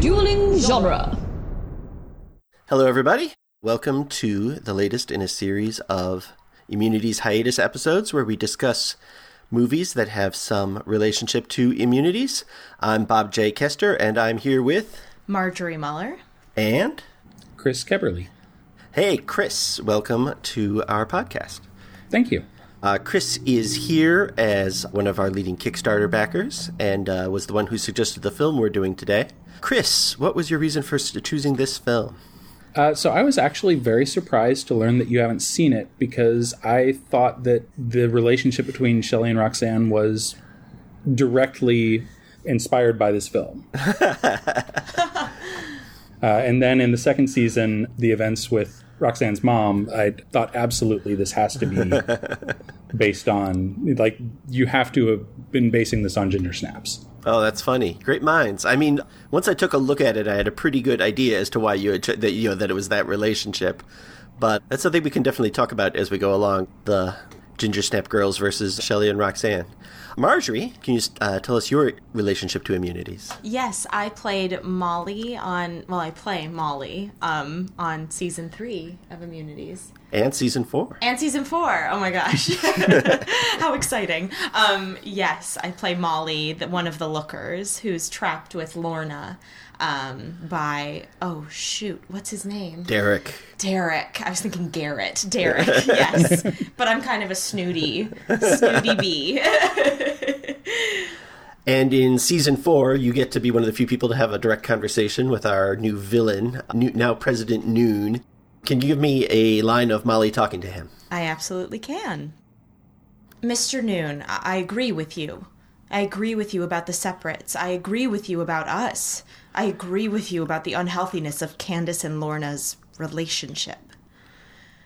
Dueling Genre. Hello, everybody. Welcome to the latest in a series of Immunities hiatus episodes where we discuss movies that have some relationship to immunities. I'm Bob J. Kester, and I'm here with. Marjorie Muller. And. Chris Keberly. Hey, Chris, welcome to our podcast. Thank you. Uh, Chris is here as one of our leading Kickstarter backers and uh, was the one who suggested the film we're doing today. Chris, what was your reason for choosing this film? Uh, so I was actually very surprised to learn that you haven't seen it because I thought that the relationship between Shelley and Roxanne was directly inspired by this film. uh, and then in the second season, the events with Roxanne's mom, I thought absolutely this has to be based on like you have to have been basing this on ginger snaps. Oh, that's funny. Great minds. I mean, once I took a look at it, I had a pretty good idea as to why you had ch- that you know that it was that relationship. But that's something we can definitely talk about as we go along. The Ginger Snap Girls versus Shelley and Roxanne. Marjorie, can you uh, tell us your relationship to immunities? Yes, I played Molly on. Well, I play Molly um, on season three of Immunities. And season four. And season four. Oh my gosh. How exciting. Um, yes, I play Molly, the, one of the lookers, who's trapped with Lorna um, by, oh shoot, what's his name? Derek. Derek. I was thinking Garrett. Derek, yes. but I'm kind of a snooty, snooty bee. And in season four, you get to be one of the few people to have a direct conversation with our new villain, now President Noon. Can you give me a line of Molly talking to him? I absolutely can. Mr. Noon, I, I agree with you. I agree with you about the separates. I agree with you about us. I agree with you about the unhealthiness of Candace and Lorna's relationship.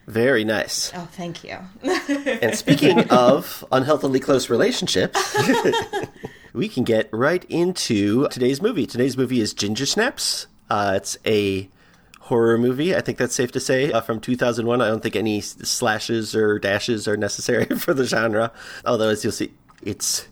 Very nice. Oh, thank you. and speaking of unhealthily close relationships, we can get right into today's movie. Today's movie is Ginger Snaps. Uh, it's a horror movie. I think that's safe to say uh, from 2001. I don't think any slashes or dashes are necessary for the genre. Although, as you'll see, it's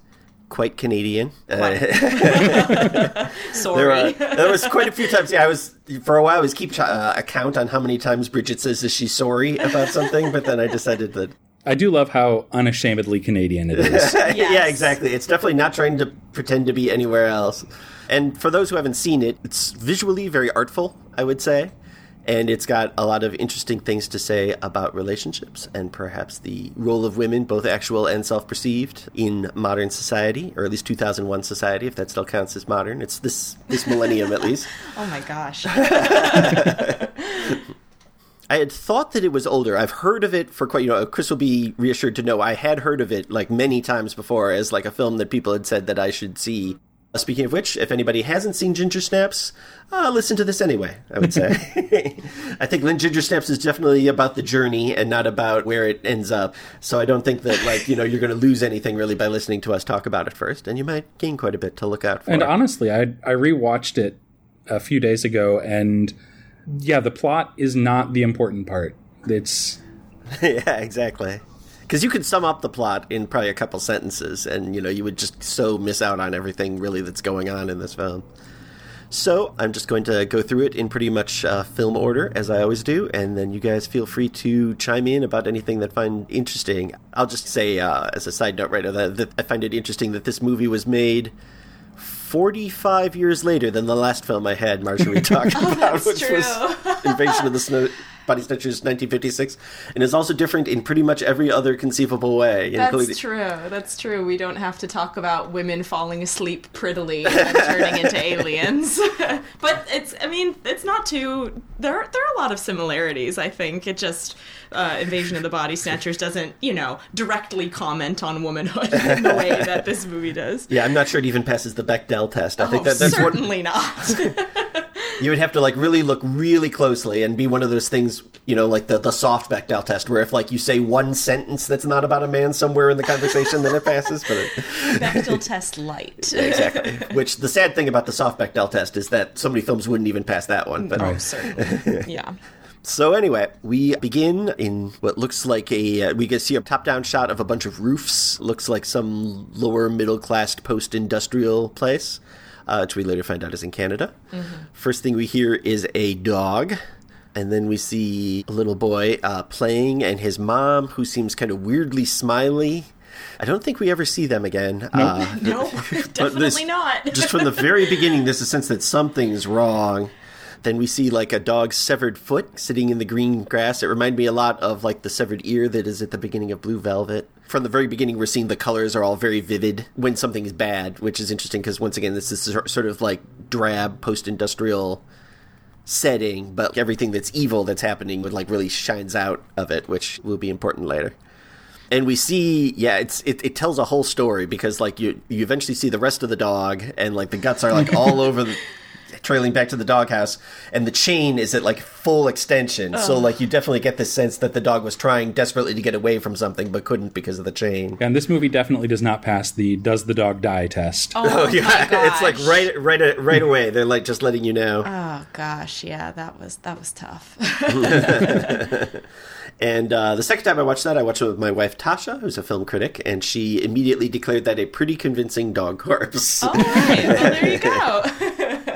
quite Canadian. Uh, Sorry. there, uh, there, was quite a few times. Yeah, I was for a while. I was keep uh, a count on how many times Bridget says is she sorry about something, but then I decided that. I do love how unashamedly Canadian it is. yes. Yeah, exactly. It's definitely not trying to pretend to be anywhere else. And for those who haven't seen it, it's visually very artful, I would say and it's got a lot of interesting things to say about relationships and perhaps the role of women, both actual and self perceived, in modern society, or at least 2001 society, if that still counts as modern. It's this, this millennium, at least. Oh my gosh. I had thought that it was older. I've heard of it for quite, you know, Chris will be reassured to know I had heard of it like many times before as like a film that people had said that I should see. Speaking of which, if anybody hasn't seen Ginger Snaps, uh, listen to this anyway, I would say. I think Lynn Ginger Snaps is definitely about the journey and not about where it ends up. So I don't think that, like, you know, you're going to lose anything really by listening to us talk about it first. And you might gain quite a bit to look out for. And honestly, I, I rewatched it a few days ago, and yeah, the plot is not the important part. It's. yeah, exactly because you could sum up the plot in probably a couple sentences, and you know you would just so miss out on everything really that's going on in this film. So I'm just going to go through it in pretty much uh, film order as I always do, and then you guys feel free to chime in about anything that find interesting. I'll just say uh, as a side note right now that, that I find it interesting that this movie was made 45 years later than the last film I had Marjorie talked oh, about, which true. was Invasion of the Snow Body Snatchers 1956, and is also different in pretty much every other conceivable way. That's including... true. That's true. We don't have to talk about women falling asleep prettily and turning into aliens. but it's, I mean, it's not too. There, there are a lot of similarities. I think it just uh, Invasion of the Body Snatchers doesn't, you know, directly comment on womanhood in the way that this movie does. Yeah, I'm not sure it even passes the Bechdel test. I oh, think that, that's certainly what... not. You would have to like really look really closely and be one of those things, you know, like the the soft Bechdel test, where if like you say one sentence that's not about a man somewhere in the conversation, then it passes. But it... Bechdel test light. exactly. Which the sad thing about the soft Bechdel test is that so many films wouldn't even pass that one. But oh, certainly. Yeah. So anyway, we begin in what looks like a uh, we get see a top-down shot of a bunch of roofs. Looks like some lower middle-class post-industrial place. Uh, which we later find out is in Canada. First thing we hear is a dog. And then we see a little boy uh, playing, and his mom, who seems kind of weirdly smiley. I don't think we ever see them again. Uh, Nope, definitely this- not. just from the very beginning, there's a sense that something's wrong. Then we see like a dog's severed foot sitting in the green grass. It reminded me a lot of like the severed ear that is at the beginning of Blue Velvet. From the very beginning, we're seeing the colors are all very vivid when something is bad, which is interesting because once again, this is sort of like drab post-industrial setting, but everything that's evil that's happening would like really shines out of it, which will be important later. And we see yeah it's it, it tells a whole story because like you you eventually see the rest of the dog and like the guts are like all over the trailing back to the doghouse and the chain is at like full extension so like you definitely get this sense that the dog was trying desperately to get away from something but couldn't because of the chain And this movie definitely does not pass the "Does the dog die?" test. Oh, my it's like right right right away they're like just letting you know Oh gosh, yeah, that was that was tough. And uh, the second time I watched that, I watched it with my wife Tasha, who's a film critic, and she immediately declared that a pretty convincing dog corpse. All right, well there you go.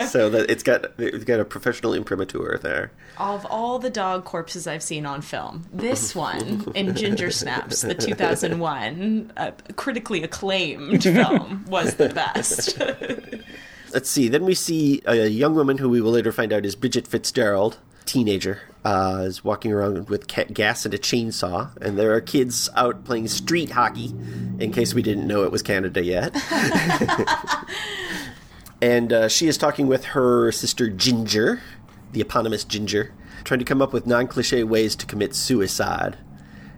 so that it's got it's got a professional imprimatur there. of all the dog corpses I've seen on film, this one in Ginger Snaps, the 2001 uh, critically acclaimed film, was the best. Let's see. Then we see a young woman who we will later find out is Bridget Fitzgerald, teenager, uh, is walking around with gas and a chainsaw, and there are kids out playing street hockey. In case we didn't know it was Canada yet. And uh, she is talking with her sister Ginger, the eponymous Ginger, trying to come up with non-cliche ways to commit suicide.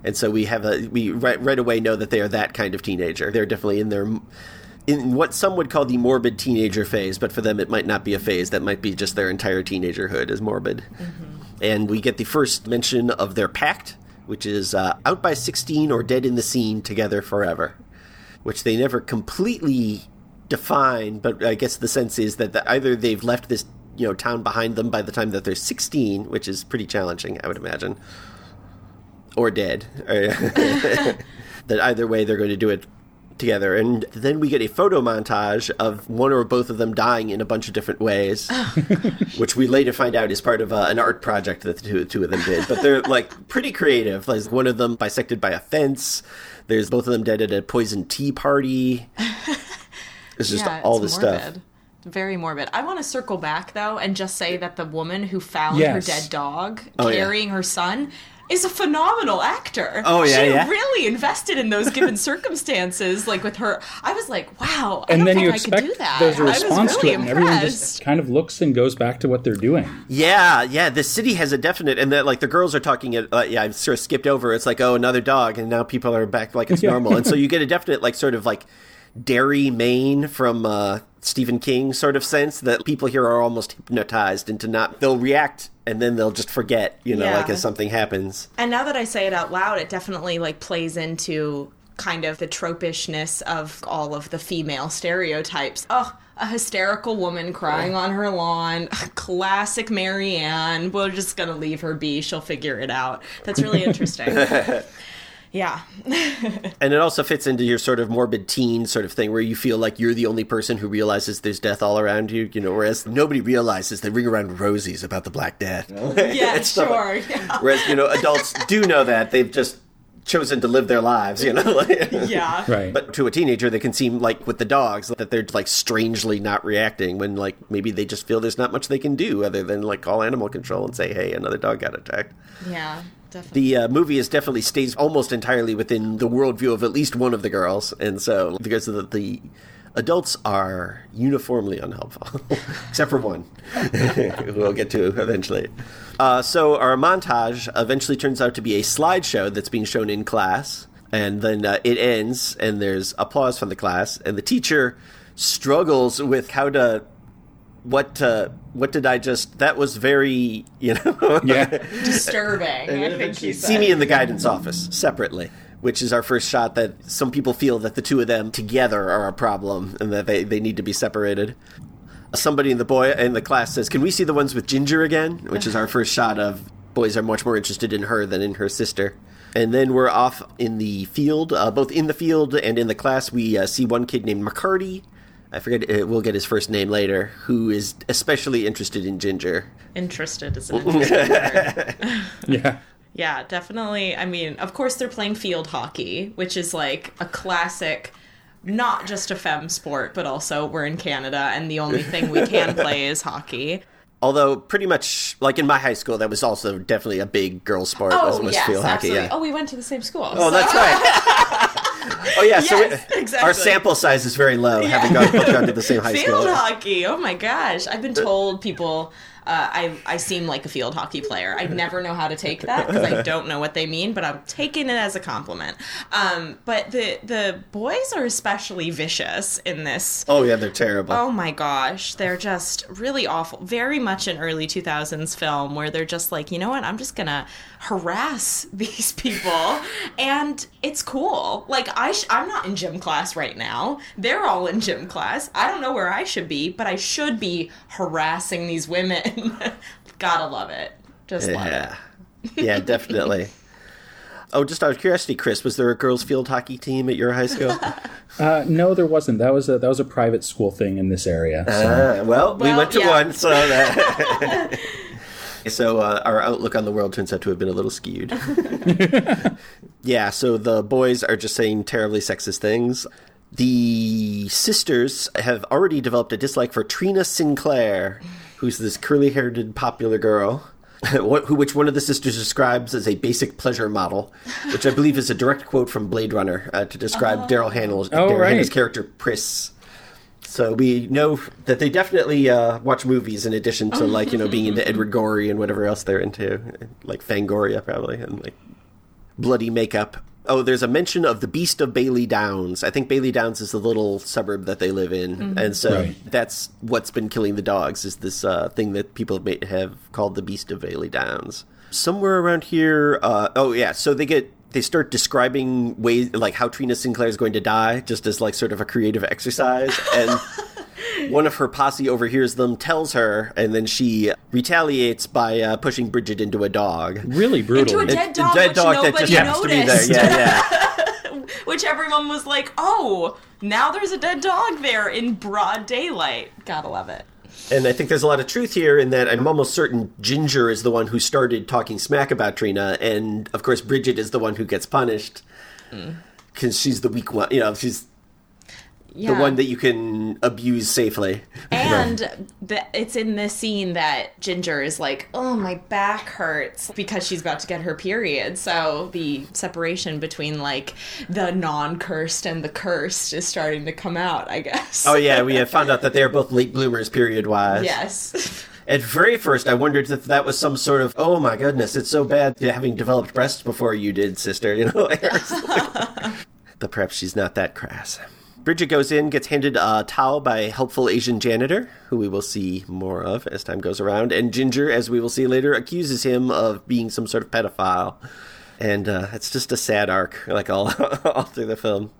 And so we have a we right, right away know that they are that kind of teenager. They're definitely in their in what some would call the morbid teenager phase, but for them it might not be a phase. That might be just their entire teenagerhood is morbid. And we get the first mention of their pact, which is uh, out by 16 or dead in the scene together forever, which they never completely define, but I guess the sense is that the, either they've left this you know town behind them by the time that they're 16, which is pretty challenging, I would imagine, or dead. that either way they're going to do it together. And then we get a photo montage of one or both of them dying in a bunch of different ways, which we later find out is part of uh, an art project that the two, two of them did. But they're like pretty creative. Like one of them bisected by a fence. There's both of them dead at a poison tea party. It's just yeah, all it's this morbid. stuff. Very morbid. I want to circle back though and just say that the woman who found Yes. her dead dog Oh, yeah. carrying her son is a phenomenal actor. Oh, yeah, she yeah. really invested in those given circumstances. Like with her, I was like, wow. I and don't then think you I expect could do that. there's a response really to it, and everyone just kind of looks and goes back to what they're doing. Yeah, yeah. The city has a definite, and that like the girls are talking. It, uh, yeah, I've sort of skipped over. It's like, oh, another dog, and now people are back like it's normal, and so you get a definite like sort of like Derry, Maine from uh, Stephen King sort of sense that people here are almost hypnotized into not. They'll react and then they'll just forget, you know, Yeah. like as something happens. And now that I say it out loud, it definitely like plays into kind of the tropishness of all of the female stereotypes. Oh, a hysterical woman crying on her lawn, classic Marianne. We're just gonna leave her be. She'll figure it out. That's really interesting. Yeah. And it also fits into your sort of morbid teen sort of thing where you feel like you're the only person who realizes there's death all around you, you know, whereas nobody realizes they ring around rosies about the Black Death. Yeah, It's stuff sure. Yeah. Whereas, you know, adults do know that. They've just chosen to live their lives, you know? yeah. Right. But to a teenager, they can seem like with the dogs that they're like strangely not reacting when like maybe they just feel there's not much they can do other than like call animal control and say, hey, another dog got attacked. Yeah. Definitely. The uh, movie is definitely stays almost entirely within the worldview of at least one of the girls, and so because the, the adults are uniformly unhelpful, except for one, we'll get to eventually. Uh, so our montage eventually turns out to be a slideshow that's being shown in class, and then uh, it ends, and there's applause from the class, and the teacher struggles with how to. What uh, what did I just? That was very you know. Yeah. Disturbing. I think you See me in the guidance office separately, which is our first shot that some people feel that the two of them together are a problem and that they, they need to be separated. Somebody in the boy in the class says, "Can we see the ones with Ginger again?" Which is our first shot of boys are much more interested in her than in her sister. And then we're off in the field, uh, both in the field and in the class. We uh, see one kid named McCardy, I forget. Uh, we'll get his first name later. Who is especially interested in Ginger? Interested is an interesting word. Yeah. Yeah, definitely. I mean, of course, they're playing field hockey, which is like a classic, not just a femme sport, but also we're in Canada and the only thing we can play is hockey. Although pretty much like in my high school, that was also definitely a big girl sport. Oh, was yes, field hockey. absolutely. Yeah. Oh, we went to the same school. Oh, that's right. Oh yeah. So we- exactly. our sample size is very low, having gone, both gone to the same high field school. hockey. Oh my gosh. I've been told people uh, I, I seem like a field hockey player. I never know how to take that because I don't know what they mean, but I'm taking it as a compliment. Um, but the, the boys are especially vicious in this. Oh yeah, they're terrible. Oh my gosh, they're just really awful. Very much an early 2000s film where they're just like, you know what, I'm just gonna harass these people, and it's cool. Like I, sh- I'm not in gym class right now. They're all in gym class. I don't know where I should be, but I should be harassing these women. Gotta love it. Just love it. Yeah, yeah, definitely. Oh, just out of curiosity, Chris, was there a girls' field hockey team at your high school? Uh, no, there wasn't. That was a that was a private school thing in this area. So. Ah, well, we went to yeah. one, so that. so uh, our outlook on the world turns out to have been a little skewed. yeah, so the boys are just saying terribly sexist things. The sisters have already developed a dislike for Trina Sinclair, who's this curly-haired popular girl. Which one of the sisters describes as a basic pleasure model, which I believe is a direct quote from Blade Runner uh, to describe Daryl Hannah's, Oh, right. Character Pris. So we know that they definitely uh, watch movies in addition to like you know being into Edward Gorey and whatever else they're into, like Fangoria probably and like bloody makeup. Oh, there's a mention of the Beast of Bailey Downs. I think Bailey Downs is the little suburb that they live in, and so Right. that's what's been killing the dogs. Is this uh, thing that people have, have called the Beast of Bailey Downs? Somewhere around here. Uh, oh yeah, so they get they start describing ways like how Trina Sinclair is going to die, just as like sort of a creative exercise, and. One of her posse overhears them, tells her, and then she retaliates by uh, pushing Bridget into a dog. Really brutal. Into a dead A dog, dead which dog that nobody just happens to be there. noticed. Yeah, yeah. Which everyone was like, oh, now there's a dead dog there in broad daylight. Gotta love it. And I think there's a lot of truth here in that I'm almost certain Ginger is the one who started talking smack about Trina, and of course Bridget is the one who gets punished because she's the weak one. You know, she's Yeah. the one that you can abuse safely. And the, it's in this scene that Ginger is like, "Oh, my back hurts" because she's about to get her period. So the separation between like the non-cursed and the cursed is starting to come out, I guess. Oh yeah, we have found out that they are both late bloomers, period wise. Yes. At very first, I wondered if that was some sort of oh my goodness, it's so bad having developed breasts before you did, sister. You know, but perhaps she's not that crass. Bridget goes in, gets handed a towel by a helpful Asian janitor, who we will see more of as time goes around. And Ginger, as we will see later, accuses him of being some sort of pedophile. And uh, it's just a sad arc, like all, all through the film.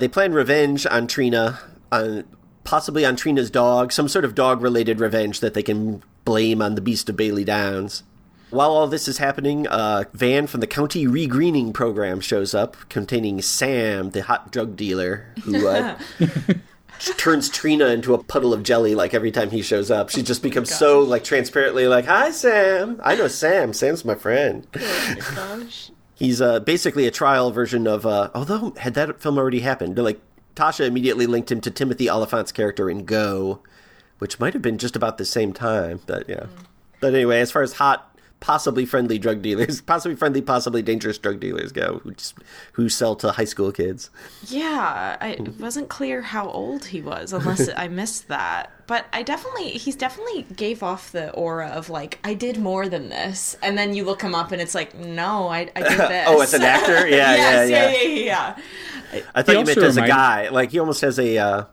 They plan revenge on Trina, on possibly on Trina's dog, some sort of dog-related revenge that they can blame on the Beast of Bailey Downs. While all this is happening, a van from the county regreening program shows up, containing Sam, the hot drug dealer, who uh, turns Trina into a puddle of jelly like every time he shows up. She just becomes so like transparently like, "Hi, Sam. I know Sam. Sam's my friend." Gosh. He's uh, basically a trial version of. Uh, although had that film already happened, like Tasha immediately linked him to Timothy Olyphant's character in Go, which might have been just about the same time. But yeah. But anyway, as far as hot, possibly friendly drug dealers, possibly friendly, possibly dangerous drug dealers go, who just, who sell to high school kids. Yeah, I, it wasn't clear how old he was, unless I missed that. But I definitely, he's definitely gave off the aura of like, I did more than this. And then you look him up and it's like, no, I, I did this. Oh, as an actor? Yeah, yes, yeah, yeah, yeah. yeah, yeah, yeah. I thought He you meant as a reminded- guy. Like he almost has a. Uh,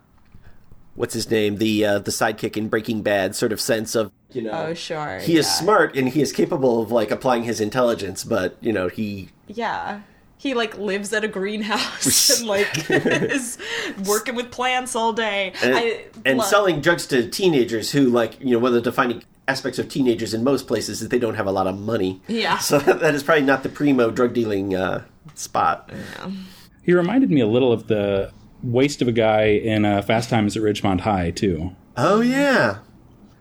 What's his name? The uh, the sidekick in Breaking Bad sort of sense of you know. Oh, sure. He is smart and he is capable of like applying his intelligence, but you know he Yeah. He like lives at a greenhouse and like is working with plants all day. and, I and love- selling drugs to teenagers who like you know one of the defining aspects of teenagers in most places is they don't have a lot of money. Yeah. So that is probably not the primo drug dealing uh, spot. He reminded me a little of the waste of a guy in uh, Fast Times at Ridgemont High too. Oh yeah.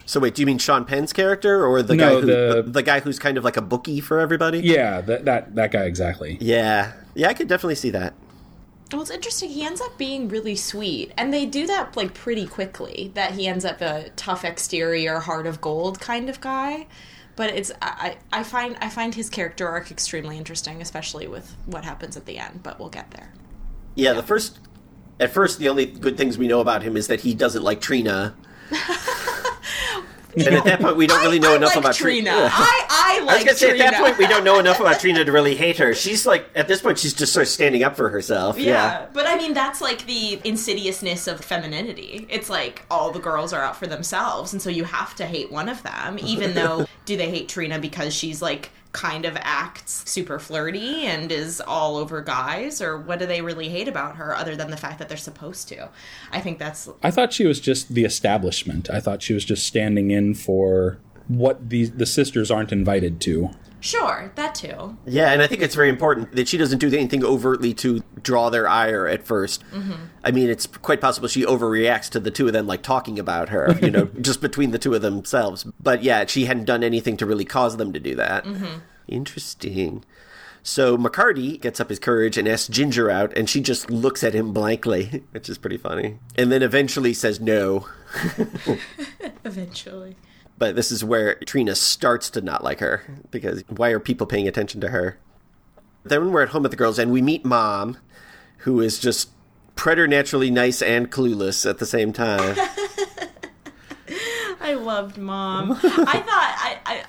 So wait, do you mean Sean Penn's character or the No, guy who the- the, the guy who's kind of like a bookie for everybody? Yeah, that that that guy exactly. Yeah. Yeah, I could definitely see that. Well, it's interesting. He ends up being really sweet, and they do that like pretty quickly. That he ends up a tough exterior, heart of gold kind of guy. But it's I, I I find I find his character arc extremely interesting, especially with what happens at the end. But we'll get there. Yeah, the first at first the only good things we know about him is that he doesn't like Trina. and at that point we don't really know I, I enough like about Trina. Trina. I I like I was gonna say Trina. at that point we don't know enough about Trina to really hate her. She's like at this point she's just sort of standing up for herself. Yeah. Yeah. but I mean that's like the insidiousness of femininity. It's like all the girls are out for themselves, and so you have to hate one of them, even though do they hate Trina because she's like kind of acts super flirty and is all over guys, or what do they really hate about her other than the fact that they're supposed to? I think that's I thought she was just the establishment. I thought she was just standing in for what the the sisters aren't invited to. Sure that too. Yeah, and I think it's very important that she doesn't do anything overtly to draw their ire at 1st mm-hmm. I mean, it's quite possible she overreacts to the two of them, like talking about her, you know, just between the two of themselves. But yeah, she hadn't done anything to really cause them to do that. Mm-hmm. Interesting. So McCardy gets up his courage and asks Ginger out, and she just looks at him blankly, which is pretty funny. And then eventually says no. Eventually. But this is where Trina starts to not like her because why are people paying attention to her? Then we're at home with the girls and we meet mom, who is just preternaturally nice and clueless at the same time. I loved mom. I thought I, I at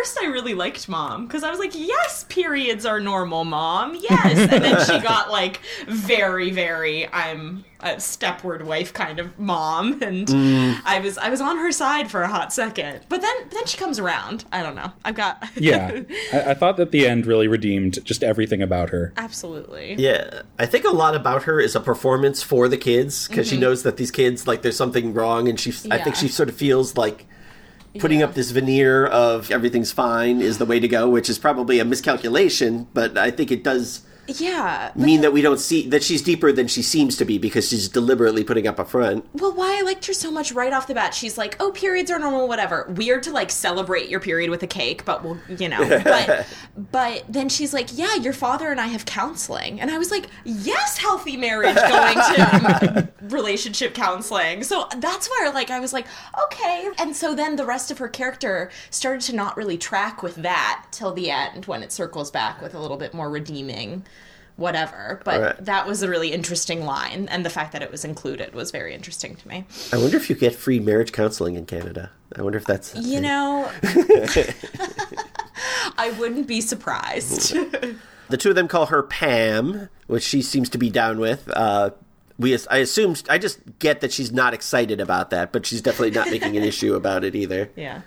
first I really liked mom because I was like, yes, periods are normal, mom. Yes, and then she got like very, very I'm a Stepford wife kind of mom, and mm. I was I was on her side for a hot second, but then then she comes around. I don't know. I've got Yeah, I, I thought that the end really redeemed just everything about her. absolutely. yeah, I think a lot about her is a performance for the kids because she mm-hmm. knows that these kids like there's something wrong, and she I think she sort of feels like putting Yeah. up this veneer of everything's fine is the way to go, which is probably a miscalculation, but I think it does Yeah. mean that we don't see that she's deeper than she seems to be because she's deliberately putting up a front. Well, why I liked her so much right off the bat. She's like, "Oh, periods are normal, whatever." Weird to like celebrate your period with a cake, but we'll, you know. But but then she's like, "Yeah, your father and I have counseling," and I was like, "Yes, healthy marriage going to relationship counseling." So that's where like I was like, "Okay." And so then the rest of her character started to not really track with that till the end when it circles back with a little bit more redeeming whatever but Alright. that was a really interesting line and the fact that it was included was very interesting to me I wonder if you get free marriage counseling in Canada. I wonder if that's you thing. know i wouldn't be surprised The two of them call her Pam, which she seems to be down with. Uh, we, I assume, I just get that she's not excited about that, but she's definitely not making an issue about it either. yeah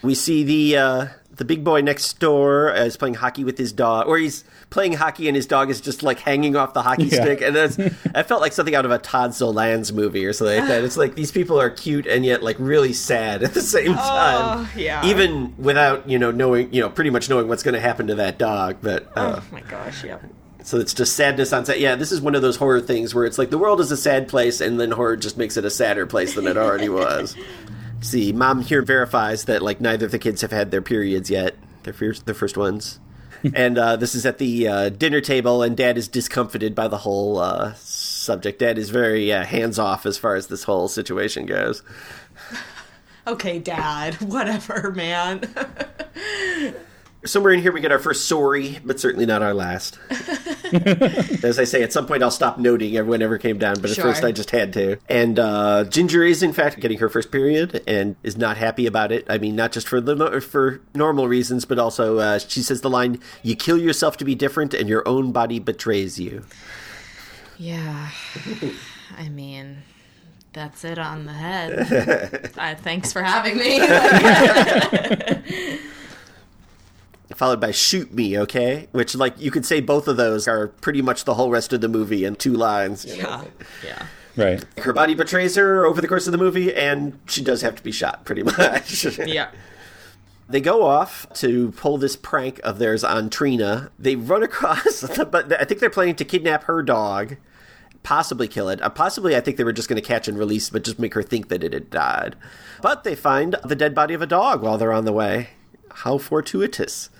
We see the uh, the big boy next door is playing hockey with his dog, or he's playing hockey and his dog is just like hanging off the hockey Yeah. stick, and that's I felt like something out of a Todd Solondz movie or something like that. It's like these people are cute and yet like really sad at the same time. oh, yeah. even without you know knowing you know pretty much knowing what's going to happen to that dog, but. Uh, oh my gosh yeah. so it's just sadness on set. Yeah, this is one of those horror things where it's like the world is a sad place, and then horror just makes it a sadder place than it already was. See, mom here verifies that like neither of the kids have had their periods yet. Their first, their first ones. and uh, this is at the uh, dinner table, and Dad is discomfited by the whole uh, subject. Dad is very uh, hands off as far as this whole situation goes. okay dad whatever man Somewhere in here, we get our first sorry, but certainly not our last. As I say, at some point I'll stop noting everyone ever came down, but at Sure. first I just had to. And uh, Ginger is, in fact, getting her first period and is not happy about it. I mean, not just for the for normal reasons, but also uh, she says the line, "You kill yourself to be different, and your own body betrays you." yeah i mean that's it on the head uh, thanks for having me Followed by "Shoot me, okay?" Which, like, you could say both of those are pretty much the whole rest of the movie in two lines. yeah yeah Right. Her body betrays her over the course of the movie, and she does have to be shot, pretty much. yeah They go off to pull this prank of theirs on Trina. They run across, but I think they're planning to kidnap her dog. possibly kill it. Uh, possibly, I think they were just going to catch and release, but just make her think that it had died. But they find the dead body of a dog while they're on the way. How fortuitous.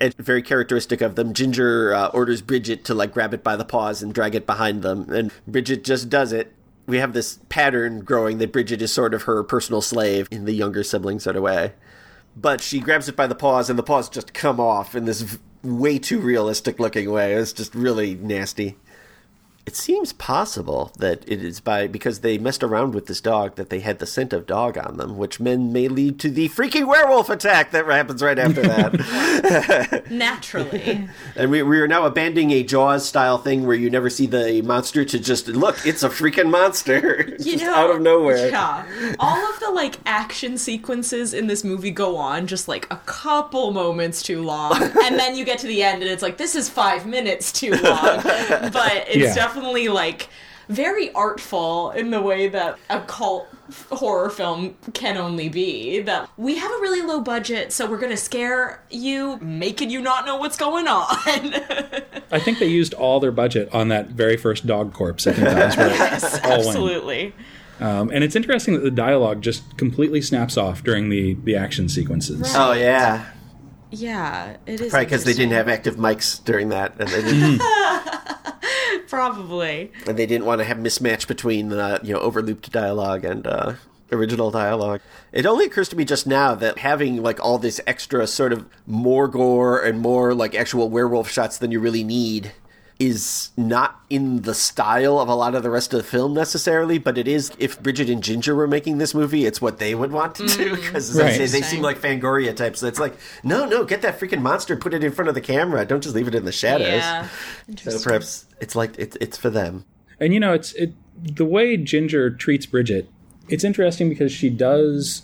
And very characteristic of them, Ginger uh, orders Bridget to like grab it by the paws and drag it behind them, and Bridget just does it. We have this pattern growing that Bridget is sort of her personal slave in the younger sibling sort of way. But she grabs it by the paws, and the paws just come off in this way too realistic looking way. It's just really nasty. It seems possible that it is by because they messed around with this dog that they had the scent of dog on them, which men may lead to the freaking werewolf attack that happens right after that. Naturally. and we, we are now abandoning a Jaws style thing where you never see the monster to just look, it's a freaking monster. you just know, out of nowhere. Yeah. All of the like action sequences in this movie go on just like a couple moments too long, and then you get to the end and it's like this is five minutes too long. But it's Yeah. definitely like very artful in the way that a cult horror film can only be that we have a really low budget so we're gonna scare you making you not know what's going on I think they used all their budget on that very first dog corpse. I think that was where yes it all went. absolutely Um, and it's interesting that the dialogue just completely snaps off during the, the action sequences. Right. Oh, yeah. yeah it is Probably because they didn't have active mics during that, and they didn't, probably and they didn't want to have mismatch between the you know overlooped dialogue and uh, original dialogue. It only occurs to me just now that having like all this extra sort of more gore and more like actual werewolf shots than you really need is not in the style of a lot of the rest of the film necessarily, but it is. If Bridget and Ginger were making this movie, it's what they would want to do mm. because Right. they, they seem like Fangoria types. So it's like, no, no, get that freaking monster, put it in front of the camera. Don't just leave it in the shadows. yeah So perhaps it's like it's it's for them. And you know, it's it the way Ginger treats Bridget. It's interesting because she does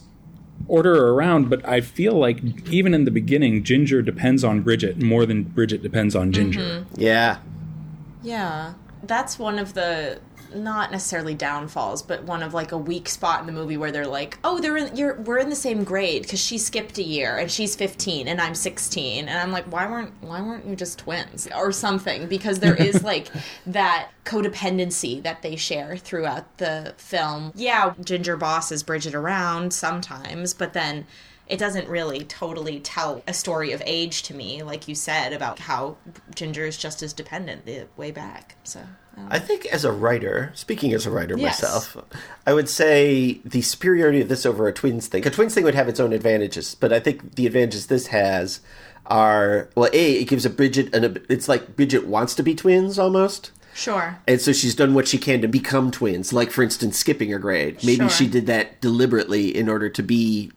order her around, but I feel like even in the beginning, Ginger depends on Bridget more than Bridget depends on Ginger. Yeah. Yeah. That's one of the not necessarily downfalls, but one of like a weak spot in the movie where they're like, "Oh, they're in you're we're in the same grade cuz she skipped a year and she's 15 and I'm 16." And I'm like, "Why weren't why weren't you just twins or something?" Because there is like that codependency that they share throughout the film. Yeah, Ginger bosses Bridget around sometimes, but then it doesn't really totally tell a story of age to me, like you said, about how Ginger is just as dependent the way back. So, um, I think as a writer, speaking as a writer Yes. myself, I would say the superiority of this over a twins thing. A twins thing would have its own advantages, but I think the advantages this has are well, a it gives a Bridget an ab- it's like Bridget wants to be twins almost. sure. And so she's done what she can to become twins, like for instance, skipping a grade. Maybe Sure. she did that deliberately in order to be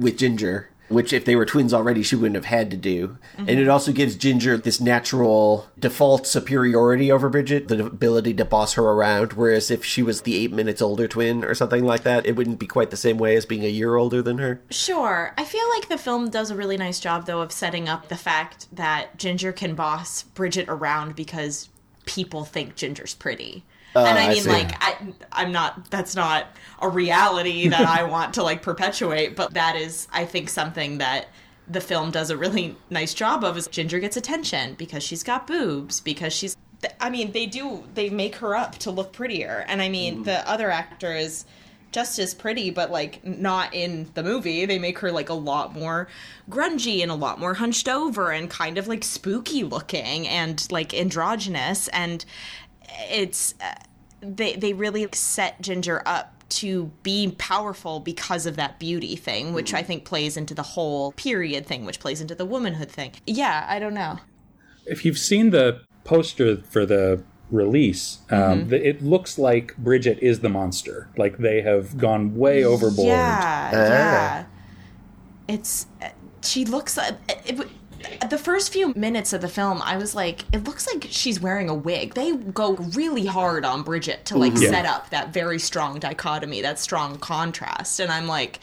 with Ginger, which if they were twins already, she wouldn't have had to do. And it also gives Ginger this natural default superiority over Bridget, the ability to boss her around. Whereas if she was the eight minutes older twin or something like that, it wouldn't be quite the same way as being a year older than her. Sure. I feel like the film does a really nice job, though, of setting up the fact that Ginger can boss Bridget around because people think Ginger's pretty. Uh, and I mean, like, I, I'm not, that's not a reality that I want to, like, perpetuate, but that is, I think, something that the film does a really nice job of is Ginger gets attention because she's got boobs, because she's, I mean, they do, they make her up to look prettier. And I mean, mm. the other actor is just as pretty, but like not in the movie. They make her like a lot more grungy and a lot more hunched over and kind of like spooky looking and like androgynous. And it's uh, they they really set Ginger up to be powerful because of that beauty thing, which I think plays into the whole period thing, which plays into the womanhood thing. Yeah, I don't know. If you've seen the poster for the release, um, Mm-hmm. the, it looks like Bridget is the monster. Like they have gone way overboard. Yeah, Ah. yeah. It's uh, she looks it, it, the first few minutes of the film. I was like, it looks like she's wearing a wig. They go really hard on Bridget to like mm-hmm. Yeah. set up that very strong dichotomy, that strong contrast, and I'm like.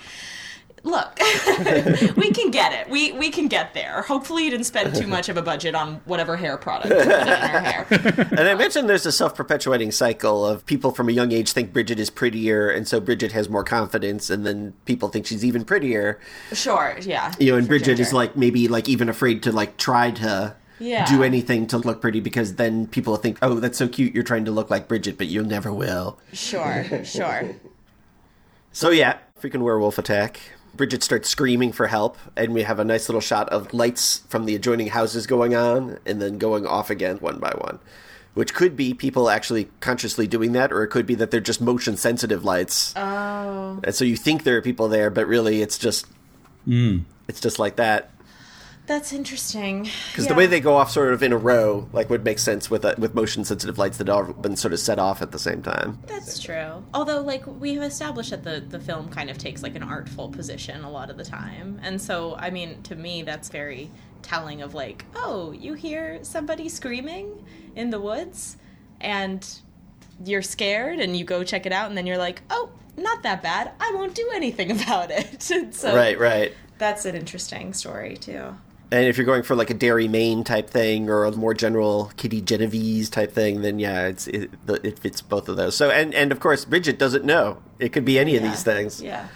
Look, we can get it. We we can get there. Hopefully, you didn't spend too much of a budget on whatever hair product in her hair. And I mentioned there's a self perpetuating cycle of people from a young age think Bridget is prettier, and so Bridget has more confidence, and then people think she's even prettier. Sure, yeah. You know, and Bridget is like maybe like even afraid to like try to Yeah. do anything to look pretty because then people think, oh, that's so cute. You're trying to look like Bridget, but you never will. Sure, sure. So yeah, freaking werewolf attack. Bridget starts screaming for help, and we have a nice little shot of lights from the adjoining houses going on and then going off again one by one. Which could be people actually consciously doing that, or it could be that they're just motion sensitive lights. Oh, And so you think there are people there, but really it's just hmm. it's just like that. That's interesting. Because the way they go off sort of in a row, like would make sense with uh, with motion sensitive lights that have been sort of set off at the same time. That's true. Although, like, we have established that the, the film kind of takes, like, an artful position a lot of the time. And so, I mean, to me, that's very telling of, like, oh, you hear somebody screaming in the woods, and you're scared, and you go check it out, and then you're like, oh, not that bad. I won't do anything about it. So, Right, right. That's an interesting story, too. And if you're going for like a Derry Maine type thing or a more general Kitty Genovese type thing, then yeah, it's it, it fits both of those. So and and of course Bridget doesn't know. It could be any of these things. Yeah.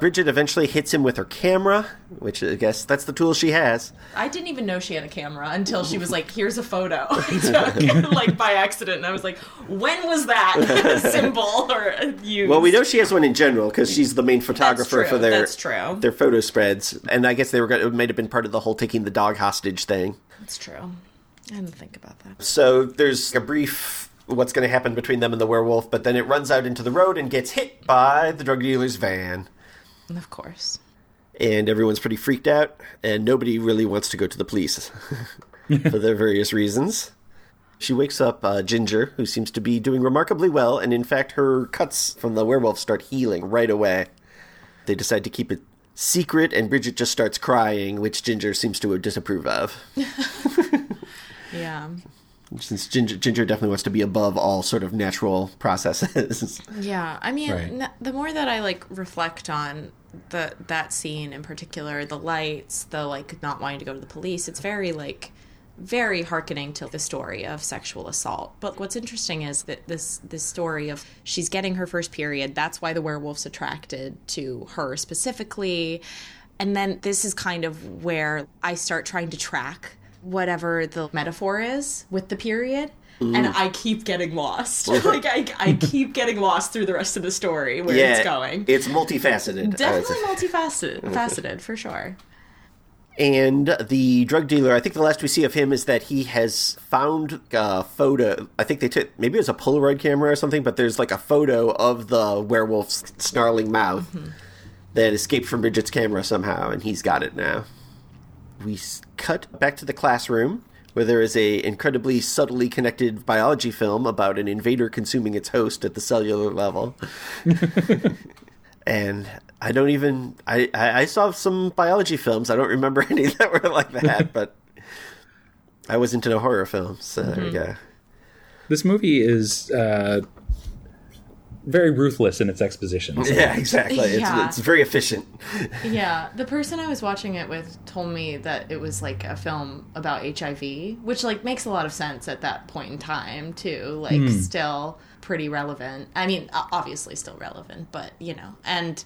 Bridget eventually hits him with her camera, which I guess that's the tool she has. I didn't even know she had a camera until she was like, "Here's a photo," took, like by accident, and I was like, "When was that symbol or used?" Well, we know she has one in general because she's the main photographer true, for their that's true. their photo spreads, and I guess they were gonna, it might have been part of the whole taking the dog hostage thing. That's true. I didn't think about that. So there's a brief what's going to happen between them and the werewolf, but then it runs out into the road and gets hit by the drug dealer's van. Of course. and everyone's pretty freaked out, and nobody really wants to go to the police for their various reasons. She wakes up uh, Ginger, who seems to be doing remarkably well, and in fact, her cuts from the werewolf start healing right away. They decide to keep it secret, and Bridget just starts crying, which Ginger seems to disapprove of. Yeah. Since Ginger, Ginger definitely wants to be above all sort of natural processes. Yeah. I mean, Right. n- the more that I like reflect on the that scene in particular, the lights, the like not wanting to go to the police, it's very like very hearkening to the story of sexual assault. But what's interesting is that this this story of she's getting her first period, that's why the werewolf's attracted to her specifically. And then this is kind of where I start trying to track whatever the metaphor is with the period. And mm. I keep getting lost. like I, I keep getting lost through the rest of the story where it's going. It's multifaceted. Definitely multifaceted, mm-hmm. faceted for sure. And the drug dealer, I think the last we see of him is that he has found a photo. I think they took, maybe it was a Polaroid camera or something, but there's like a photo of the werewolf's snarling mouth mm-hmm. that escaped from Bridget's camera somehow, and he's got it now. We cut back to the classroom where there is a incredibly subtly connected biology film about an invader consuming its host at the cellular level. and I don't even I, I I saw some biology films. I don't remember any that were like that, but I was into the horror films. So there we go. This movie is uh, very ruthless in its expositions. Yeah, exactly. Yeah. It's, it's very efficient. Yeah, the person I was watching it with told me that it was like a film about HIV, which like makes a lot of sense at that point in time too. Like hmm. still pretty relevant. I mean, obviously still relevant, but you know, and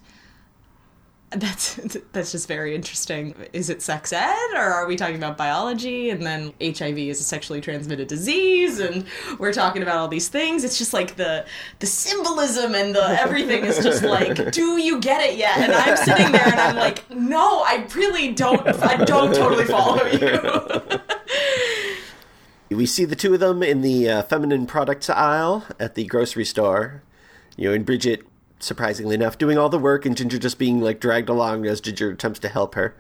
that's that's just very interesting. Is it sex ed or are we talking about biology? And then HIV is a sexually transmitted disease, and we're talking about all these things. It's just like the the symbolism and the everything is just like, do you get it yet? And I'm sitting there and I'm like, no, I really don't. I don't totally follow you. We see the two of them in the uh, feminine products aisle at the grocery store. You know, and Bridget, surprisingly enough, doing all the work, and Ginger just being like dragged along as Ginger attempts to help her.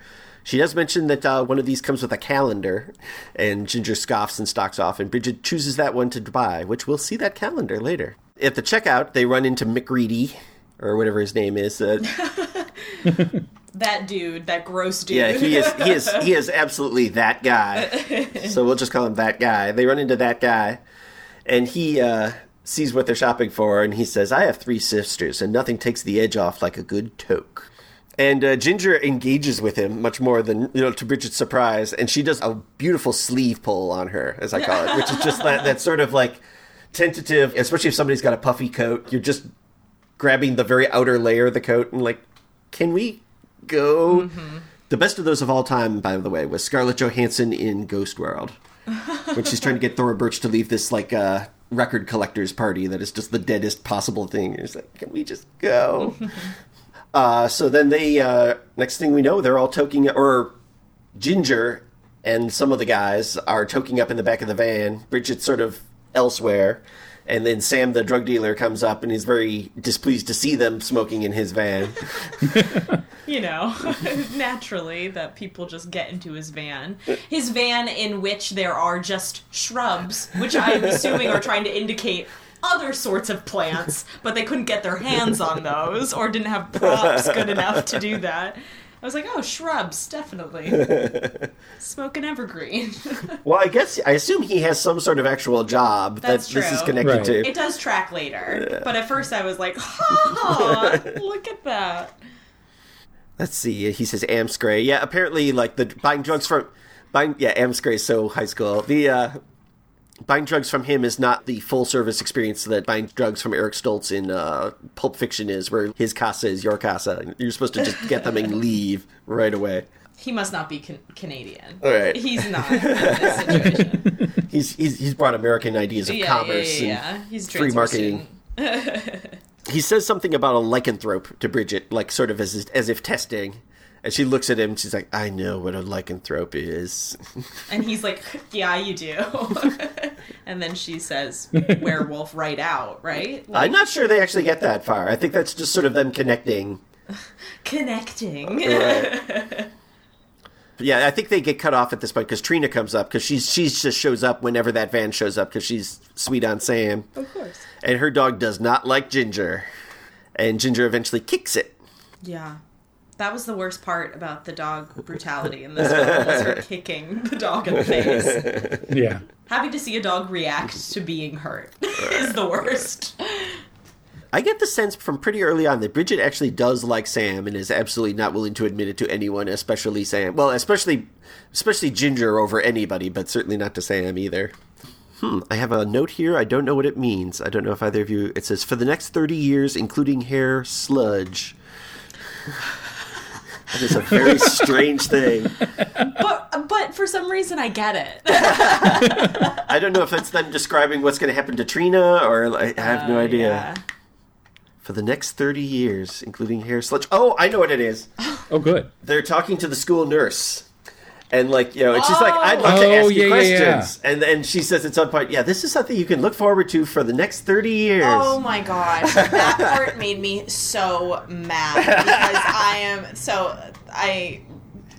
She does mention that uh, one of these comes with a calendar, and Ginger scoffs and stalks off, and Bridget chooses that one to buy, which we'll see that calendar later. At the checkout, they run into McReady, or whatever his name is. Uh, that dude, that gross dude. Yeah, he is. He is. He is absolutely that guy. So we'll just call him that guy. They run into that guy, and he uh, sees what they're shopping for, and he says, "I have three sisters, and nothing takes the edge off like a good toke." And uh, Ginger engages with him much more than you know, to Bridget's surprise, and she does a beautiful sleeve pull on her, as I call it, which is just that, that sort of like tentative, especially if somebody's got a puffy coat. You're just grabbing the very outer layer of the coat and like, can we go? The best of those of all time, by the way, was Scarlett Johansson in Ghost World, when she's trying to get Thora Birch to leave this like uh, record collectors party that is just the deadest possible thing. It's like, can we just go? uh, so then they, uh, next thing we know, they're all toking, or Ginger and some of the guys are toking up in the back of the van. Bridget's sort of elsewhere. And then Sam, the drug dealer, comes up and he's very displeased to see them smoking in his van. you know, naturally that people just get into his van. His van in which there are just shrubs, which I'm assuming are trying to indicate other sorts of plants, but they couldn't get their hands on those or didn't have props good enough to do that. I was like, oh, shrubs, definitely. Smoke an evergreen. Well, I guess I assume he has some sort of actual job That's that this is connected Right. to. it does track later, but at first I was like, ha, look at that. Let's see. He says Amscray. Yeah, apparently, like the buying drugs from buying. Yeah, Amscray is so high school. The uh, buying drugs from him is not the full service experience that buying drugs from Eric Stoltz in uh, Pulp Fiction is, where his casa is your casa. You're supposed to just get them and leave right away. He must not be can- Canadian. All right. He's not in this situation. He's he's, he's brought American ideas of yeah, commerce yeah, yeah, and. He's free marketing. he says something about a lycanthrope to Bridget, like sort of as as if testing. And she looks at him. and She's like, "I know what a lycanthrope is." And he's like, "Yeah, you do." and then she says, "Werewolf, right out, right?" Like, I'm not sure they actually get that far. I think that's just sort of them connecting. connecting. Yeah, I think they get cut off at this point because Trina comes up because she's she just shows up whenever that van shows up because she's sweet on Sam, of course. and her dog does not like Ginger, and Ginger eventually kicks it. Yeah. That was the worst part about the dog brutality in this film was her kicking the dog in the face. Yeah. Having to see a dog react to being hurt is the worst. I get the sense from pretty early on that Bridget actually does like Sam and is absolutely not willing to admit it to anyone, especially Sam. Well, especially especially Ginger over anybody, but certainly not to Sam either. Hmm, I have a note here. I don't know what it means. I don't know if either of you. It says for the next thirty years, including hair sludge. That is a very strange thing. But but for some reason I get it. I don't know if that's them describing what's going to happen to Trina, or like, I have no oh, idea. Yeah. For the next thirty years, including hair sludge. Oh, I know what it is. Oh, good. they're talking to the school nurse. And like you know, and she's like, "I'd love Oh. to ask Oh, you yeah, yeah, yeah. questions," and and she says at some point, "Yeah, this is something you can look forward to for the next thirty years." Oh my gosh, that part made me so mad because I am so I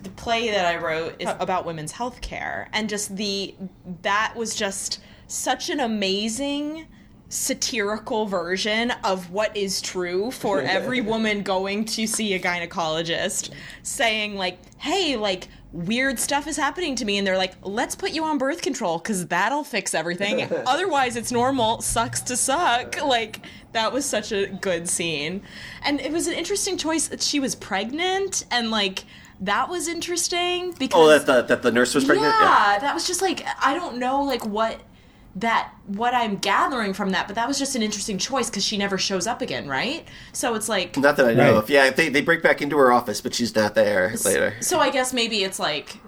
the play that I wrote is about women's health care and just the that was just such an amazing satirical version of what is true for every woman going to see a gynecologist saying like hey like weird stuff is happening to me and they're like let's put you on birth control because that'll fix everything. Otherwise it's normal. Sucks to suck. Like that was such a good scene. And it was an interesting choice that she was pregnant and like that was interesting because Oh, that the that the nurse was pregnant. yeah, that was just like I don't know like what that what I'm gathering from that, but that was just an interesting choice because she never shows up again, right? So it's like Not that I know Right. of. Yeah, they they break back into her office, but she's not there later. so I guess maybe it's like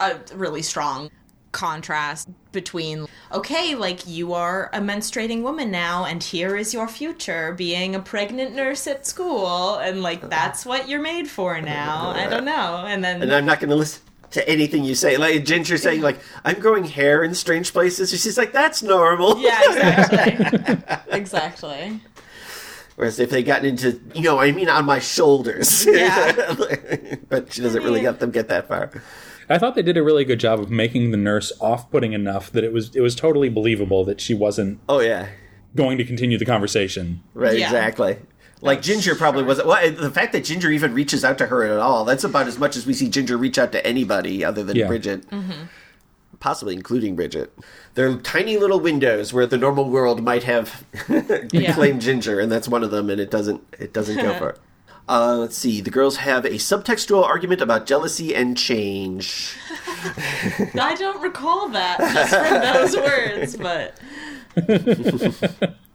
a really strong contrast between okay like you are a menstruating woman now and here is your future being a pregnant nurse at school and like uh-huh. that's what you're made for now i don't know and then And I'm not going to listen to anything you say. Like Ginger saying, like I'm growing hair in strange places. She's like, that's normal. yeah exactly exactly Whereas if they gotten into, you know, I mean, on my shoulders. Yeah. but she doesn't really mm-hmm. let them get that far. I thought they did a really good job of making the nurse off-putting enough that it was it was totally believable that she wasn't Oh yeah. going to continue the conversation. Right, Yeah. exactly. Like Ginger probably wasn't. Well, the fact that Ginger even reaches out to her at all—that's about as much as we see Ginger reach out to anybody other than Yeah. Bridget, possibly including Bridget. They're tiny little windows where the normal world might have Yeah. claimed Ginger, and that's one of them, and it doesn't. It doesn't go for it. Uh, let's see. The girls have a subtextual argument about jealousy and change. I don't recall that just from those words, but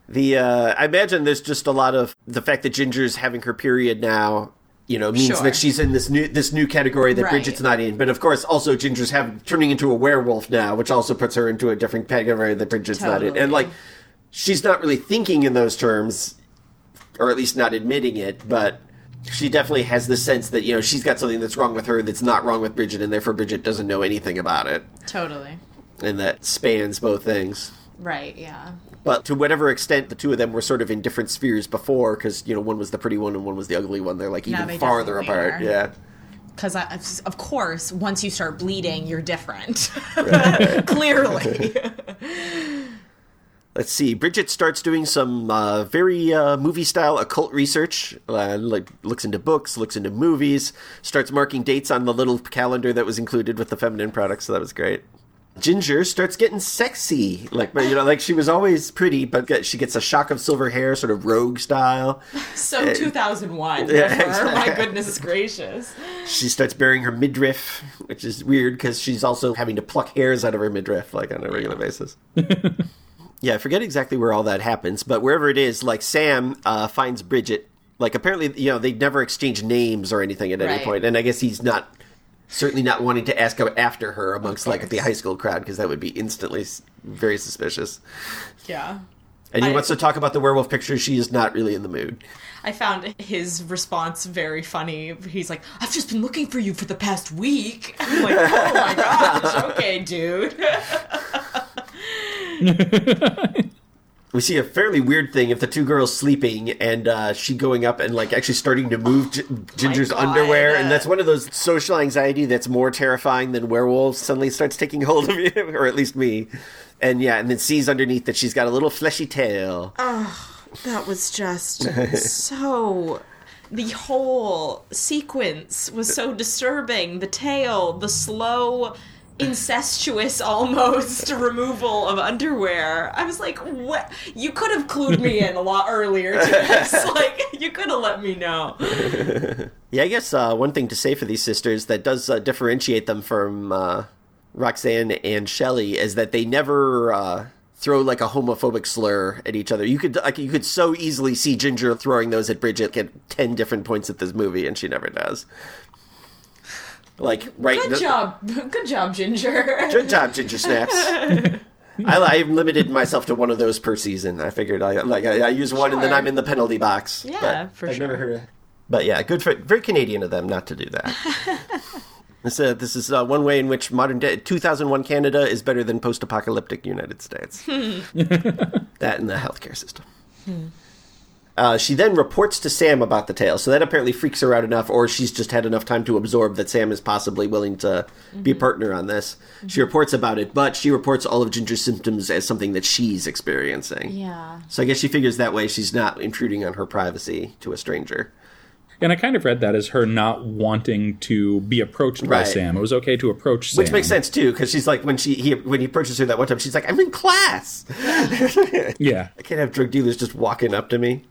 The uh, I imagine there's just a lot of the fact that Ginger's having her period now, you know means Sure. that she's in this new this new category that Right. Bridget's not in. But of course, also Ginger's have turning into a werewolf now, which also puts her into a different category that Bridget's not in. And like, she's not really thinking in those terms, or at least not admitting it, but. She definitely has the sense that you know she's got something that's wrong with her that's not wrong with Bridget, and therefore Bridget doesn't know anything about it, Totally. and that spans both things. Right. Yeah. But to whatever extent the two of them were sort of in different spheres before, because you know one was the pretty one and one was the ugly one, they're like even they farther apart. are. Yeah. Because of course, once you start bleeding, you're different. Clearly. Let's see. Bridget starts doing some uh, very uh, movie style occult research. Uh, like looks into books, looks into movies, starts marking dates on the little calendar that was included with the feminine products. So that was great. Ginger starts getting sexy, like you know, like she was always pretty, but get- she gets a shock of silver hair, sort of rogue style. so 2001. Yeah, her. My goodness gracious. She starts bearing her midriff, which is weird because she's also having to pluck hairs out of her midriff like on a regular basis. yeah, I forget exactly where all that happens, but wherever it is, like Sam uh, finds Bridget. Like apparently, you know, they never exchange names or anything at any point, and I guess he's not certainly not wanting to ask out after her amongst like the high school crowd because that would be instantly very suspicious. Yeah. And he I- wants to talk about the werewolf picture. She is not really in the mood. I found his response very funny. He's like, I've just been looking for you for the past week. I'm like, oh my gosh, okay, dude. we see a fairly weird thing if the two girls sleeping and uh, she going up and like actually starting to move G- Ginger's God. underwear, and that's one of those social anxiety that's more terrifying than werewolves suddenly starts taking hold of you, or at least me. And yeah, and then sees underneath that she's got a little fleshy tail. That was just so. The whole sequence was so disturbing. The tail, the slow, incestuous almost removal of underwear. I was like, what? You could have clued me in a lot earlier to this. Like, you could have let me know. Yeah, I guess uh, one thing to say for these sisters that does uh, differentiate them from uh, Roxanne and Shelley is that they never uh, throw like a homophobic slur at each other. You could like you could so easily see Ginger throwing those at Bridget at ten different points at this movie, and she never does. Like right, Good job. Good job, Ginger. Good job, Ginger Snaps. I, I limited myself to one of those per season. I figured I like I, I use one and then I'm in the penalty box. Yeah, but for I've sure. Never heard of, but yeah, good for very Canadian of them not to do that. this, uh, this is uh, one way in which modern day 2001 Canada is better than post-apocalyptic United States. that and the healthcare system. Uh, she then reports to Sam about the tale, so that apparently freaks her out enough, or she's just had enough time to absorb that Sam is possibly willing to be a partner on this. She reports about it, but she reports all of Ginger's symptoms as something that she's experiencing. Yeah. So I guess she figures that way she's not intruding on her privacy to a stranger. And I kind of read that as her not wanting to be approached by Sam. It was okay to approach Sam. Which makes sense too, because she's like when she he, when he approaches her that one time, she's like, "I'm in class. Yeah. I can't have drug dealers just walking up to me."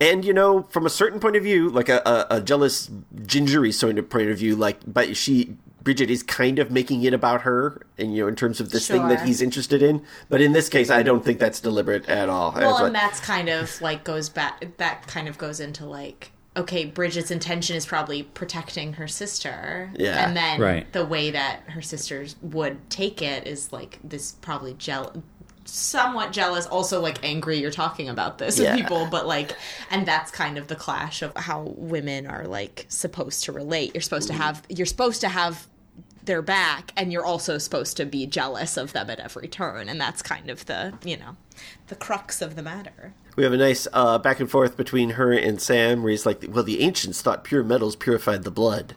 And you know, from a certain point of view, like a, a, a jealous, gingery sort of point of view, like, but she Bridget is kind of making it about her, and you know, in terms of this thing that he's interested in. But in this case, I don't think that's deliberate at all. I Well, was like- and that's kind of like goes back. That kind of goes into like, okay, Bridget's intention is probably protecting her sister. Yeah. And then Right. the way that her sisters would take it is like this probably jealous. Somewhat jealous, also like angry. You're talking about this with people, but like, and that's kind of the clash of how women are like supposed to relate. You're supposed to have, you're supposed to have their back, and you're also supposed to be jealous of them at every turn, and that's kind of the, you know, the crux of the matter. We have a nice uh, back and forth between her and Sam, where he's like, "Well, the ancients thought pure metals purified the blood,"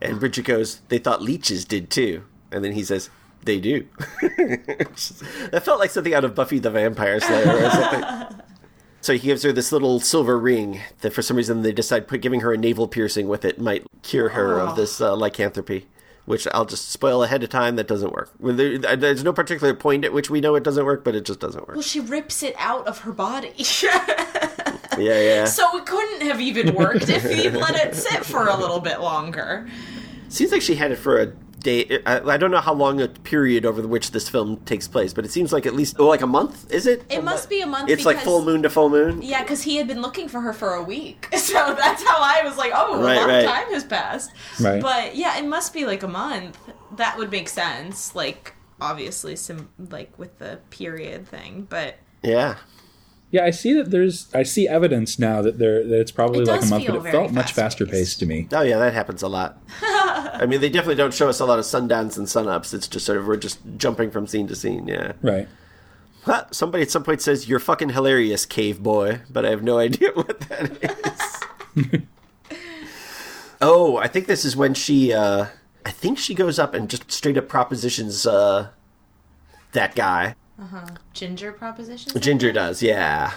and Bridget goes, "They thought leeches did too," and then he says, "They do." that felt like something out of Buffy the Vampire Slayer or something. So he gives her this little silver ring that, for some reason, they decide put, giving her a navel piercing with it might cure her of this uh, lycanthropy. Which I'll just spoil ahead of time. That doesn't work. There- There's no particular point at which we know it doesn't work, but it just doesn't work. Well, she rips it out of her body. Yeah, yeah. so it couldn't have even worked if he let it sit for a little bit longer. Seems like she had it for a day. I, I don't know how long a period over which this film takes place, but it seems like at least oh, like a month. Is it? It must be a month. It's like full moon to full moon. Yeah, because he had been looking for her for a week, so that's how I was like, "Oh, Right, a long right. time has passed." Right. But yeah, it must be like a month. That would make sense. Like obviously, some like with the period thing, but Yeah. Yeah, I see that there's. I see evidence now that there that it's probably It like a month, but it felt much faster fast-paced. paced to me. Oh yeah, that happens a lot. I mean, they definitely don't show us a lot of sundowns and sunups. It's just sort of we're just jumping from scene to scene. Yeah. Right. Huh, somebody at some point says you're fucking hilarious, cave boy, but I have no idea what that is. oh, I think this is when she. uh I think she goes up and just straight up propositions uh that guy. Ginger proposition. Ginger does, yeah.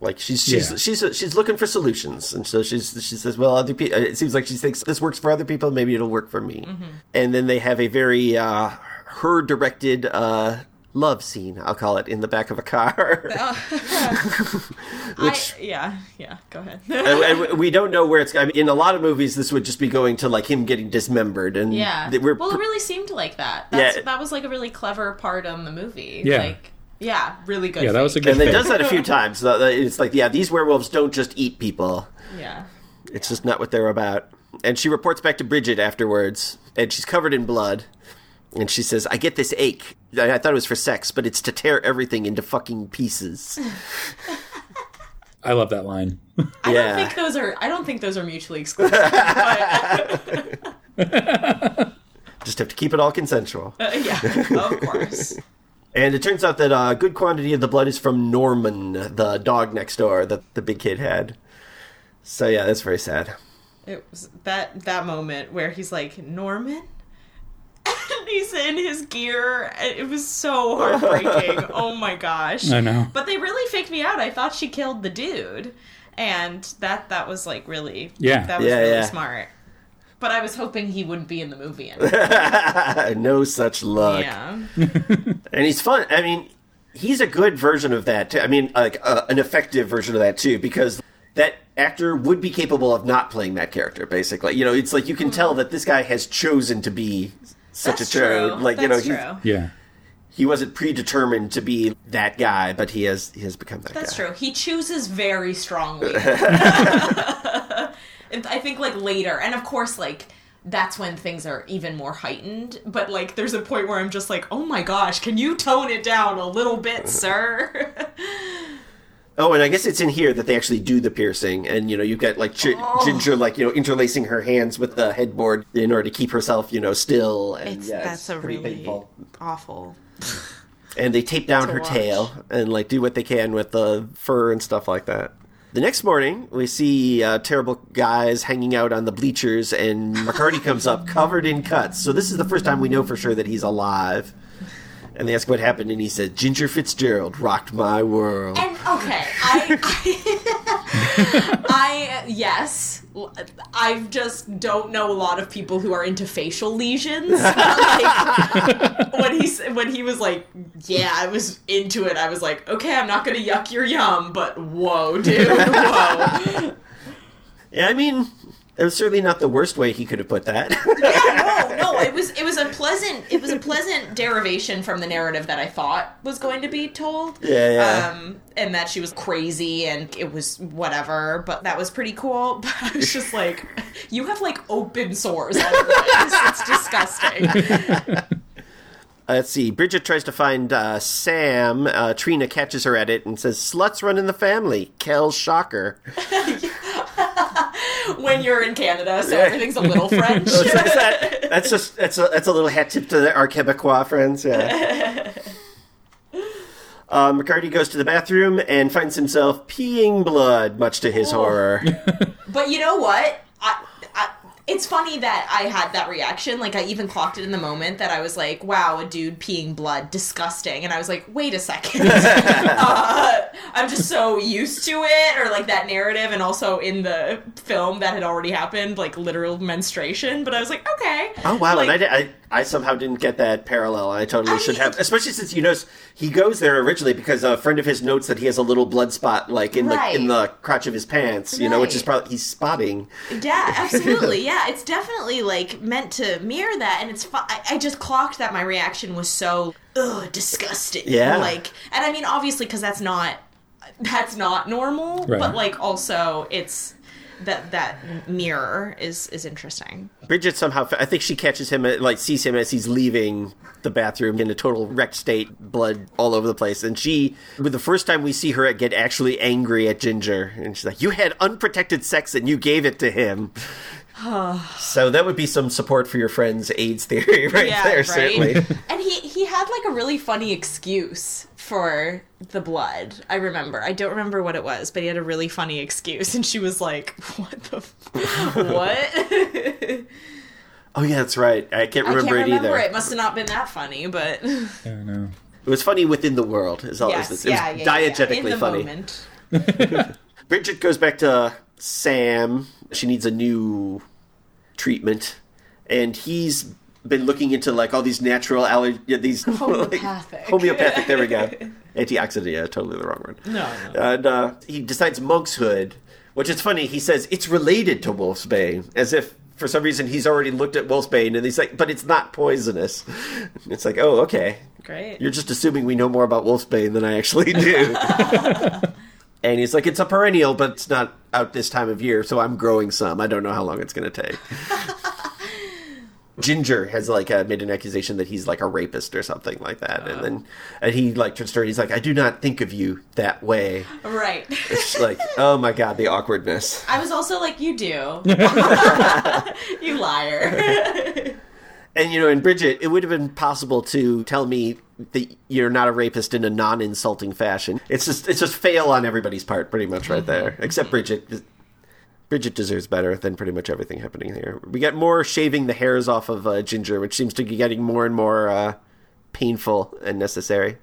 Like she's she's Yeah. she's she's looking for solutions, and so she's she says, "Well, other people." It seems like she thinks this works for other people. Maybe it'll work for me. And then they have a very uh, her directed uh, love scene. I'll call it in the back of a car. Oh. I, yeah, yeah. Go ahead. and, and we don't know where it's. I mean, in a lot of movies, this would just be going to like him getting dismembered, and yeah. we're well, it really seemed like that. That's, Yeah. That was like a really clever part on the movie. Yeah. Like, yeah, really good. Yeah, that was a good. and it does that a few times. It's like, yeah, these werewolves don't just eat people. Yeah. It's just not what they're about. And she reports back to Bridget afterwards, and she's covered in blood. And she says, I get this ache. I I thought it was for sex, but it's to tear everything into fucking pieces. I love that line. I Yeah. don't think those are. I don't think those are mutually exclusive. but, Just have to keep it all consensual. uh, yeah, of course. And it turns out that a good quantity of the blood is from Norman, the dog next door that the big kid had. So yeah, that's very sad. It was that that moment where he's like Norman, and he's in his gear. and It was so heartbreaking. oh my gosh! I know. But they really faked me out. I thought she killed the dude, and that that was like really Yeah. that was Yeah, really yeah. smart. But I was hoping he wouldn't be in the movie anymore. no such luck. yeah. And he's fun. I mean, he's a good version of that. Too. I mean, like uh, an effective version of that too, because that actor would be capable of not playing that character. Basically, you know, it's like you can tell that this guy has chosen to be such That's a turd. true. Like you That's know, he, true. Yeah. he wasn't predetermined to be that guy, but he has he has become that That's guy. true. He chooses very strongly. I think like later, and of course like that's when things are even more heightened. But like there's a point where I'm just like, oh my gosh, can you tone it down a little bit, sir? Oh, and I guess it's in here that they actually do the piercing, and you know, you've got like Ch- Oh. Ginger, like you know, interlacing her hands with the headboard in order to keep herself, you know, still. And It's- yeah, that's it's a really painful. awful. and they tape down her watch. tail and like do what they can with the fur and stuff like that. The next morning, we see uh, terrible guys hanging out on the bleachers, and McCardy comes up covered in cuts. So this is the first time we know for sure that he's alive. And they ask what happened, and he said, "Ginger Fitzgerald rocked my world." And okay, I, I, I yes, I just don't know a lot of people who are into facial lesions. like, when he when he was like, yeah, I was into it. I was like, okay, I'm not gonna yuck your yum, but whoa, dude, whoa. Yeah, I mean, it was certainly not the worst way he could have put that. Yeah, no, no, it was it was a pleasant it was a pleasant derivation from the narrative that I thought was going to be told. Yeah, yeah. Um, and that she was crazy and it was whatever, but that was pretty cool. But I was just like, you have like open sores. It's disgusting. Let's see. Bridget tries to find uh, Sam. Uh, Trina catches her at it and says, "Sluts run in the family." Quel shocker. when you're in Canada, so everything's a little French. So that's, that, that's just that's a that's a little hat tip to the, our Quebecois friends. Yeah. Uh, McCardy goes to the bathroom and finds himself peeing blood, much to his horror. But you know what? I, I, it's funny that I had that reaction. Like I even clocked it in the moment that I was like, "Wow, a dude peeing blood, disgusting." And I was like, "Wait a second. uh, I'm just so used to it, or like that narrative, and also in the film that had already happened, like literal menstruation." But I was like, "Okay." Oh wow! Like, and I, did- I I somehow didn't get that parallel. I totally I should mean, have, especially since you notice he goes there originally because a friend of his notes that he has a little blood spot like in Right. the in the crotch of his pants. You know, which is probably he's spotting. Yeah, absolutely. Yeah, it's definitely like meant to mirror that, and it's. Fu- I, I just clocked that my reaction was so ugh disgusting. Yeah. Like, and I mean, obviously, because that's not that's not normal, Right. but like also it's that that mirror is is interesting. Bridget somehow, I think she catches him, uh, like sees him as he's leaving the bathroom in a total wrecked state, blood all over the place. And she, with the first time we see her get actually angry at Ginger, and she's like, "You had unprotected sex and you gave it to him." so that would be some support for your friend's AIDS theory right Yeah, there, right? certainly. And he he had like a really funny excuse for the blood. I remember. I don't remember what it was, but he had a really funny excuse, and she was like, "What the f- what?" oh yeah, that's right. I can't I remember can't it remember. either. It must have not been that funny, but I don't know. It was funny within the world. Is all yes, it was, yeah, it was yeah, yeah, yeah. diegetically In the funny. Bridget goes back to Sam. She needs a new treatment, and he's been looking into like all these natural allergy, these like, Homeopathic. homeopathic. There we go. Antioxidant. Yeah, totally the wrong word. No, no. And uh, he decides monkshood, which is funny. He says it's related to wolf's wolfsbane, as if for some reason he's already looked at wolfsbane, and he's like, but it's not poisonous. It's like, oh, okay. Great. You're just assuming we know more about wolfsbane than I actually do. and he's like, it's a perennial, but it's not out this time of year, so I'm growing some. I don't know how long it's going to take. Ginger has like uh, made an accusation that he's like a rapist or something like that, and then and he like turns to her. and He's like, "I do not think of you that way." right. It's like, oh my god, the awkwardness. I was also like, "You do, you liar." And you know, in Bridget, it would have been possible to tell me that you're not a rapist in a non-insulting fashion. It's just it's just fail on everybody's part, pretty much, right there. Except Bridget. Bridget deserves better than pretty much everything happening here. We get more shaving the hairs off of uh, Ginger, which seems to be getting more and more uh, painful and necessary.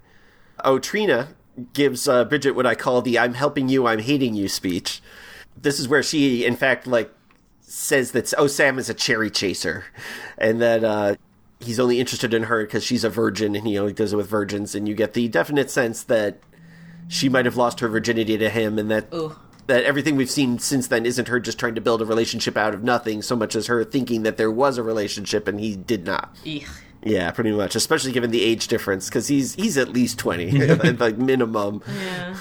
Oh, Trina gives uh, Bridget what I call the "I'm helping you, I'm hating you" speech. This is where she, in fact, like says that oh Sam is a cherry chaser, and that uh, he's only interested in her because she's a virgin and he only does it with virgins. And you get the definite sense that she might have lost her virginity to him, and that Ooh. That everything we've seen since then isn't her just trying to build a relationship out of nothing, so much as her thinking that there was a relationship and he did not. Eek. Yeah, pretty much, especially given the age difference, because he's he's at least twenty, like minimum. Yeah.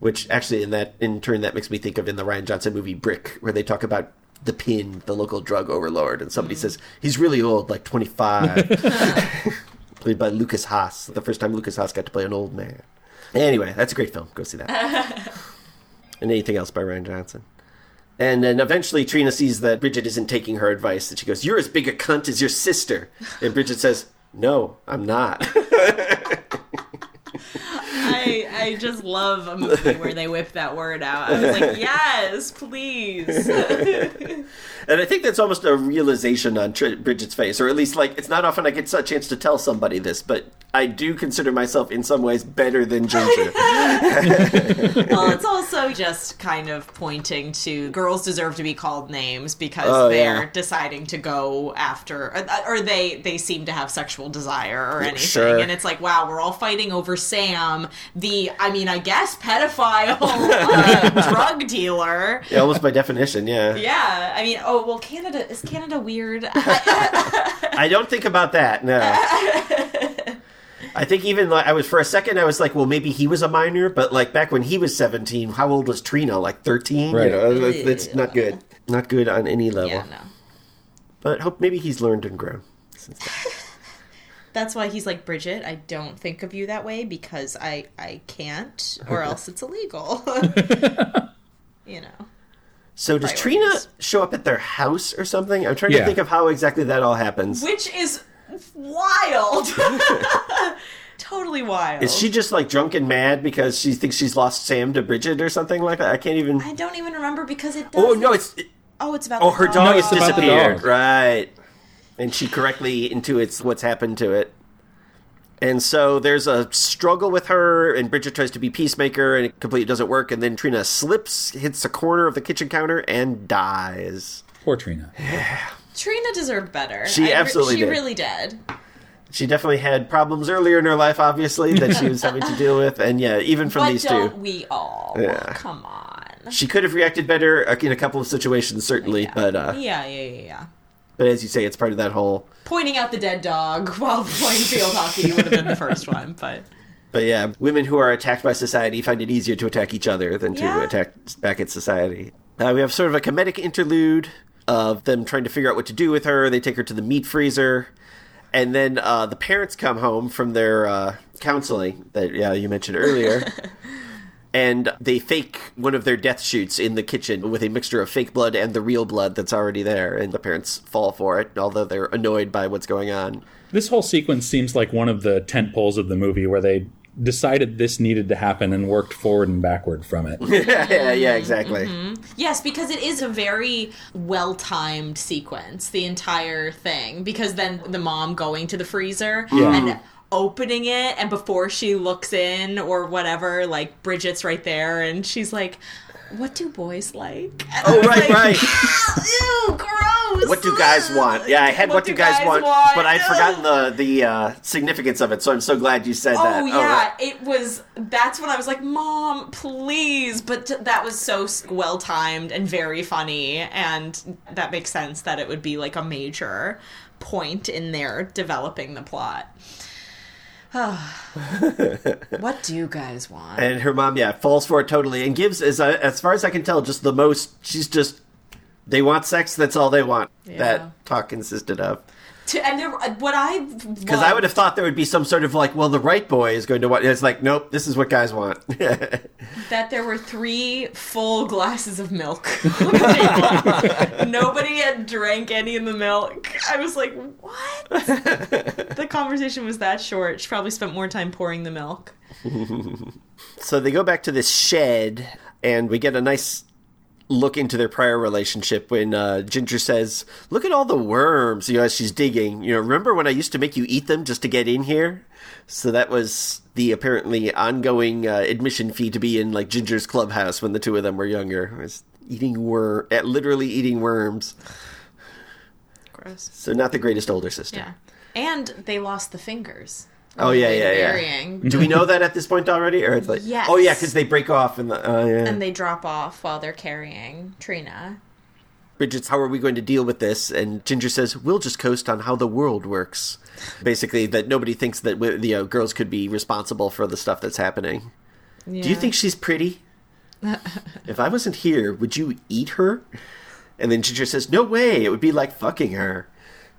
Which actually, in that in turn, that makes me think of in the Rian Johnson movie Brick, where they talk about the pin, the local drug overlord, and somebody mm. says he's really old, like twenty five. Played by Lukas Haas. The first time Lukas Haas got to play an old man. Anyway, that's a great film. Go see that. And anything else by Rian Johnson. And then eventually Trina sees that Bridget isn't taking her advice, and she goes, "You're as big a cunt as your sister." And Bridget says, "No, I'm not." I I just love a movie where they whip that word out. I was like, yes, please. And I think that's almost a realization on Tr- Bridget's face, or at least like it's not often I get a chance to tell somebody this, but I do consider myself in some ways better than Ginger. well, it's also just kind of pointing to girls deserve to be called names because Oh, they're yeah. deciding to go after, or, or they they seem to have sexual desire or anything, Sure. and it's like, wow, we're all fighting over Sam, the I mean, I guess pedophile uh, drug dealer. yeah, almost by definition, yeah. Yeah, I mean, oh well, Canada is Canada weird. I, I don't think about that. No. I think even like I was for a second, I was like, well, maybe he was a minor, but like back when he was seventeen, how old was Trina? Like thirteen. Right. You know, it's it's not good. Not good on any level. yeah, no. But hope maybe he's learned and grown. since then. That's why he's like Bridget. I don't think of you that way because I I can't, or else it's illegal. you know. So does Priorities. Trina show up at their house or something? I'm trying to think of how exactly that all happens. which is wild. totally wild. Is she just like drunk and mad because she thinks she's lost Sam to Bridget or something like that? I can't even. I don't even remember because it. Oh doesn't- no, it's Oh, it's about. oh the her dog No, has it's about the disappeared. dog. Right, and she correctly intuits what's happened to it. And so there's a struggle with her, and Bridget tries to be peacemaker, and it completely doesn't work. And then Trina slips, hits a corner of the kitchen counter, and dies. Poor Trina. Trina deserved better. She I absolutely She did. really did. She definitely had problems earlier in her life, obviously, that she was having to deal with, and yeah, even from But these don't two. we all? Yeah. Come on. She could have reacted better uh, in a couple of situations, certainly, but uh, Yeah, yeah, yeah, yeah. but as you say, it's part of that whole. Pointing out the dead dog while playing field hockey would have been the first one, but But yeah, women who are attacked by society find it easier to attack each other than to Yeah. attack back at society. Uh, we have sort of a comedic interlude of them trying to figure out what to do with her. They take her to the meat freezer, and then uh, the parents come home from their uh, counseling that yeah you mentioned earlier. And they fake one of their death shoots in the kitchen with a mixture of fake blood and the real blood that's already there. And the parents fall for it, although they're annoyed by what's going on. This whole sequence seems like one of the tent poles of the movie where they decided this needed to happen and worked forward and backward from it. yeah, yeah, exactly. Mm-hmm. Yes, because it is a very well timed sequence, the entire thing. Because then the mom going to the freezer Yeah. and opening it, and before she looks in or whatever, like Bridget's right there, and she's like, What do boys like? And Oh, right, like, right. "Ah, Ew, gross. What do guys want? Yeah, I had what, do guys, want, but I'd forgotten the the uh, significance of it, so I'm so glad you said that. Oh yeah, it was. That's when I was like, "Mom, please!" But t- that was so well timed and very funny, and that makes sense that it would be like a major point in their developing the plot. what do you guys want? And her mom, yeah, falls for it totally and gives, as I, as far as I can tell, just the most. She's just they want sex. That's all they want. Yeah. That talk consisted of. To, and there, uh, what I Because I would have thought there would be some sort of like, well, the right boy is going to want. It's like, nope, this is what guys want. that there were three full glasses of milk on the table. Nobody had drank any of the milk. I was like, what? the conversation was that short. She probably spent more time pouring the milk. So they go back to this shed, and we get a nice look into their prior relationship when uh, Ginger says, "Look at all the worms." You know, as she's digging. You know, remember when I used to make you eat them just to get in here? So that was the apparently ongoing uh, admission fee to be in like Ginger's clubhouse when the two of them were younger. Was eating worm, uh, literally eating worms. Gross. So not the greatest older sister. Yeah. And they lost the fingers. Oh yeah, yeah, yeah. Do we know that at this point already, or it's like, Yes. oh yeah, because they break off and the oh yeah. And they drop off while they're carrying Trina. Bridget's, how are we going to deal with this? And Ginger says, we'll just coast on how the world works. Basically, that nobody thinks that you uh, know, girls could be responsible for the stuff that's happening. Do you think she's pretty? if I wasn't here, would you eat her? And then Ginger says, no way, it would be like fucking her.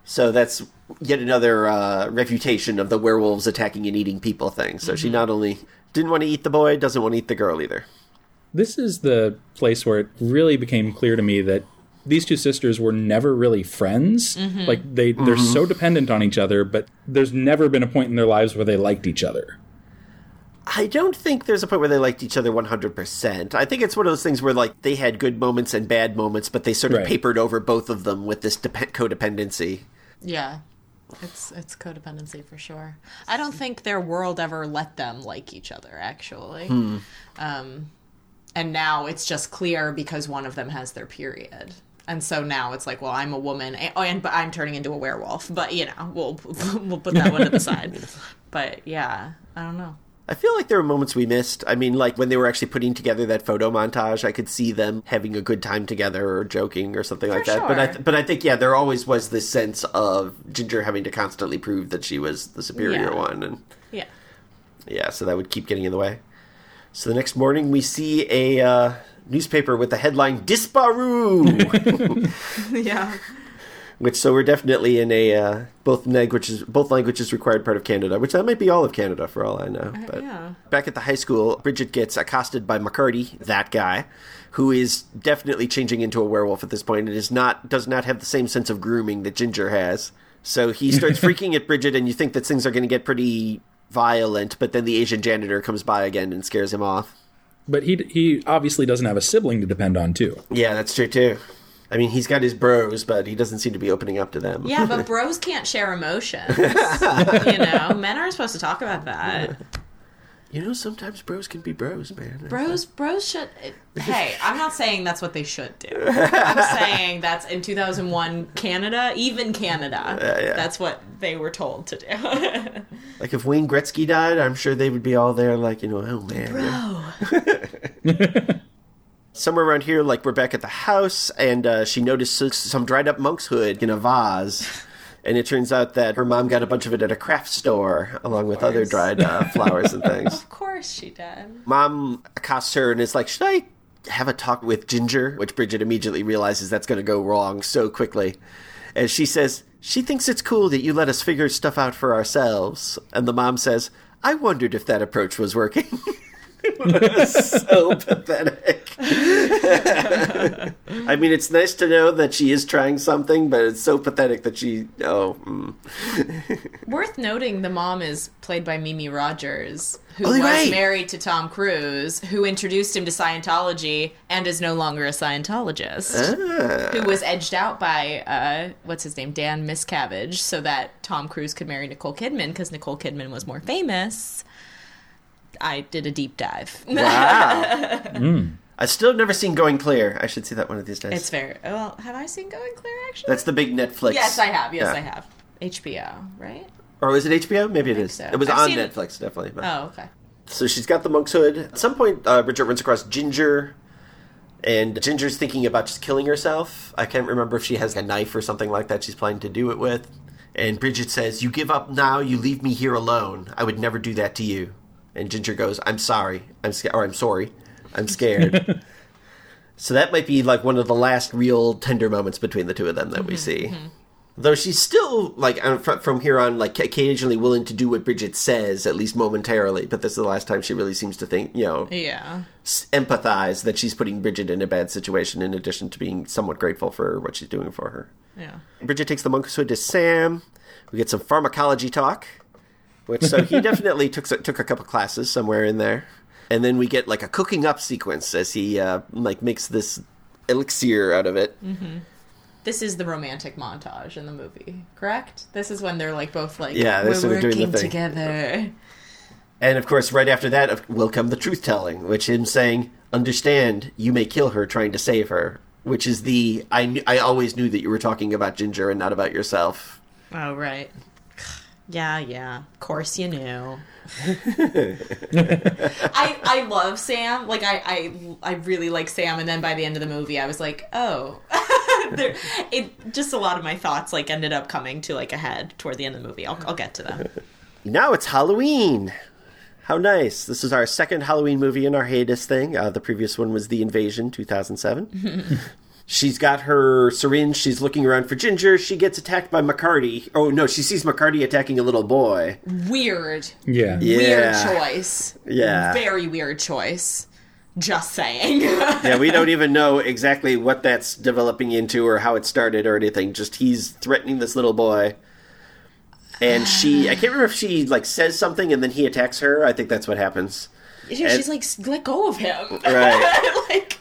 So that's yet another uh, refutation of the werewolves attacking and eating people thing. So she mm-hmm. not only didn't want to eat the boy, doesn't want to eat the girl either. This is the place where it really became clear to me that these two sisters were never really friends. Mm-hmm. Like they they're mm-hmm. so dependent on each other, but there's never been a point in their lives where they liked each other. I don't think there's a point where they liked each other 100%. I think it's one of those things where, like, they had good moments and bad moments, but they sort of Right. papered over both of them with this dep- codependency. Yeah. It's it's codependency for sure. I don't think their world ever let them like each other actually. Um and now it's just clear because one of them has their period. And so now it's like, well, I'm a woman, and, oh, and but I'm turning into a werewolf. But you know, we'll we'll put that one to the side. But yeah, I don't know. I feel like there were moments we missed. I mean, like when they were actually putting together that photo montage, I could see them having a good time together or joking or something like that. But I, sure. but I think yeah, there always was this sense of Ginger having to constantly prove that she was the superior Yeah. one, and Yeah. yeah, so that would keep getting in the way. So the next morning, we see a uh, newspaper with the headline "Disparu." yeah. Which so we're definitely in a uh, both languages both languages required part of Canada, which that might be all of Canada for all I know. But yeah. back at the high school, Bridget gets accosted by McCardy, that guy, who is definitely changing into a werewolf at this point and is not does not have the same sense of grooming that Ginger has. So he starts freaking at Bridget, and you think that things are going to get pretty violent, but then the Asian janitor comes by again and scares him off. But he he obviously doesn't have a sibling to depend on too. Yeah, that's true too. I mean, he's got his bros, but he doesn't seem to be opening up to them. Yeah, but bros can't share emotions. you know, men aren't supposed to talk about that. You know, sometimes bros can be bros, man. Bros, bros should. Hey, I'm not saying that's what they should do. I'm saying that's in 2001 Canada, even Canada. yeah. That's what they were told to do. Like if Wayne Gretzky died, I'm sure they would be all there, like you know, oh man. Bro. Somewhere around here, like we're back at the house, and uh, she notices some dried up monk's hood in a vase. And it turns out that her mom got a bunch of it at a craft store, along with other dried uh, flowers and things. Of course she did. Mom accosts her and is like, Should I have a talk with Ginger? Which Bridget immediately realizes that's going to go wrong so quickly. And she says, She thinks it's cool that you let us figure stuff out for ourselves. And the mom says, I wondered if that approach was working. it was so pathetic. I mean, it's nice to know that she is trying something, but it's so pathetic that she. Oh. Mm. Worth noting, the mom is played by Mimi Rogers, who Oh, was right. married to Tom Cruise, who introduced him to Scientology and is no longer a Scientologist. Ah. Who was edged out by uh, what's his name, Dan Miscavige, so that Tom Cruise could marry Nicole Kidman because Nicole Kidman was more famous. I did a deep dive. Wow. I still have never seen Going Clear. I should see that one of these days. It's fair. well. Have I seen Going Clear? Actually, That's the big Netflix. yes, I have. Yes, Yeah. I have. HBO, right? Or is it HBO? Maybe it think so. It was I've on seen it. Netflix, definitely. but- Oh, okay. So she's got the monk's hood. At some point, uh, Bridget runs across Ginger, and Ginger's thinking about just killing herself. I can't remember if she has a knife or something like that she's planning to do it with. And Bridget says, You give up now, you leave me here alone. I would never do that to you. And Ginger goes, I'm sorry. I'm scared. Or I'm sorry. I'm scared. so that might be like one of the last real tender moments between the two of them that we mm-hmm. see. Mm-hmm. Though she's still like from here on, like occasionally willing to do what Bridget says, at least momentarily. But this is the last time she really seems to think, you know, Yeah. empathize that she's putting Bridget in a bad situation. In addition to being somewhat grateful for what she's doing for her, Yeah. Bridget takes the monk's hood to Sam. We get some pharmacology talk, which so he definitely took took a couple classes somewhere in there, and then we get like a cooking up sequence as he uh, like makes this elixir out of it. This is the romantic montage in the movie, correct? This is when they're like both like Yeah, they're we're sort of working together. And of course, right after that will come the truth telling, which him saying, "Understand, you may kill her trying to save her," which is the I knew, I always knew that you were talking about Ginger and not about yourself. Oh right. Yeah, yeah. Of course you knew. I I love Sam. Like I, I I really like Sam and then by the end of the movie I was like, "Oh." there, it just a lot of my thoughts like ended up coming to like a head toward the end of the movie. I'll I'll get to them. Now it's Halloween. How nice! This is our second Halloween movie in our hiatus thing. Uh, the previous one was The Invasion, two thousand seven. She's got her syringe. She's looking around for Ginger. She gets attacked by McCardy. Oh no, she sees McCardy attacking a little boy. Weird. Yeah. Yeah. Weird choice. Yeah. Very weird choice. Just saying. yeah, we don't even know exactly what that's developing into or how it started or anything. Just he's threatening this little boy. And she, I can't remember if she like says something and then he attacks her. I think that's what happens. Yeah, she's like, let go of him. Right. like,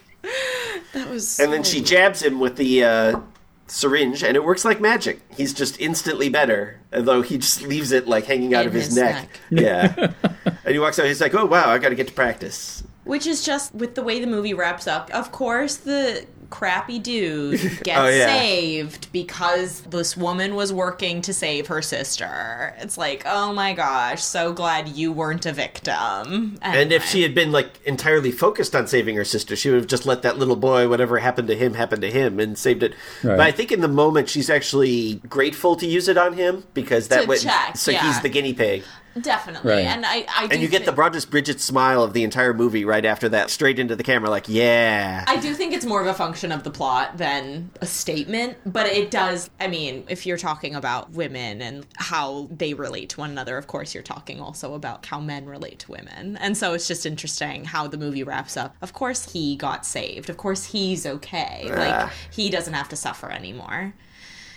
that was. And then so- she jabs him with the uh, syringe, and it works like magic. He's just instantly better, although he just leaves it like hanging out In of his, his neck. neck. Yeah. and he walks out. He's like, "Oh wow, I got to get to practice." Which is just with the way the movie wraps up. Of course, the crappy dude oh, gets Oh, yeah. saved because this woman was working to save her sister. It's like, oh my gosh, so glad you weren't a victim. And if she had been like entirely focused on saving her sister, she would have just let that little boy, whatever happened to him, happen to him, and saved it. Right. But I think in the moment, she's actually grateful to use it on him because that To way, check, so yeah. he's the guinea pig. Definitely, Right. and I, I do And you get the broadest Bridget smile of the entire movie right after that, straight into the camera, like, yeah. I do think it's more of a function of the plot than a statement, but it does. I mean, if you're talking about women and how they relate to one another, of course, you're talking also about how men relate to women. And so it's just interesting how the movie wraps up. Of course, he got saved. Of course, he's okay. Like, Ah. he doesn't have to suffer anymore.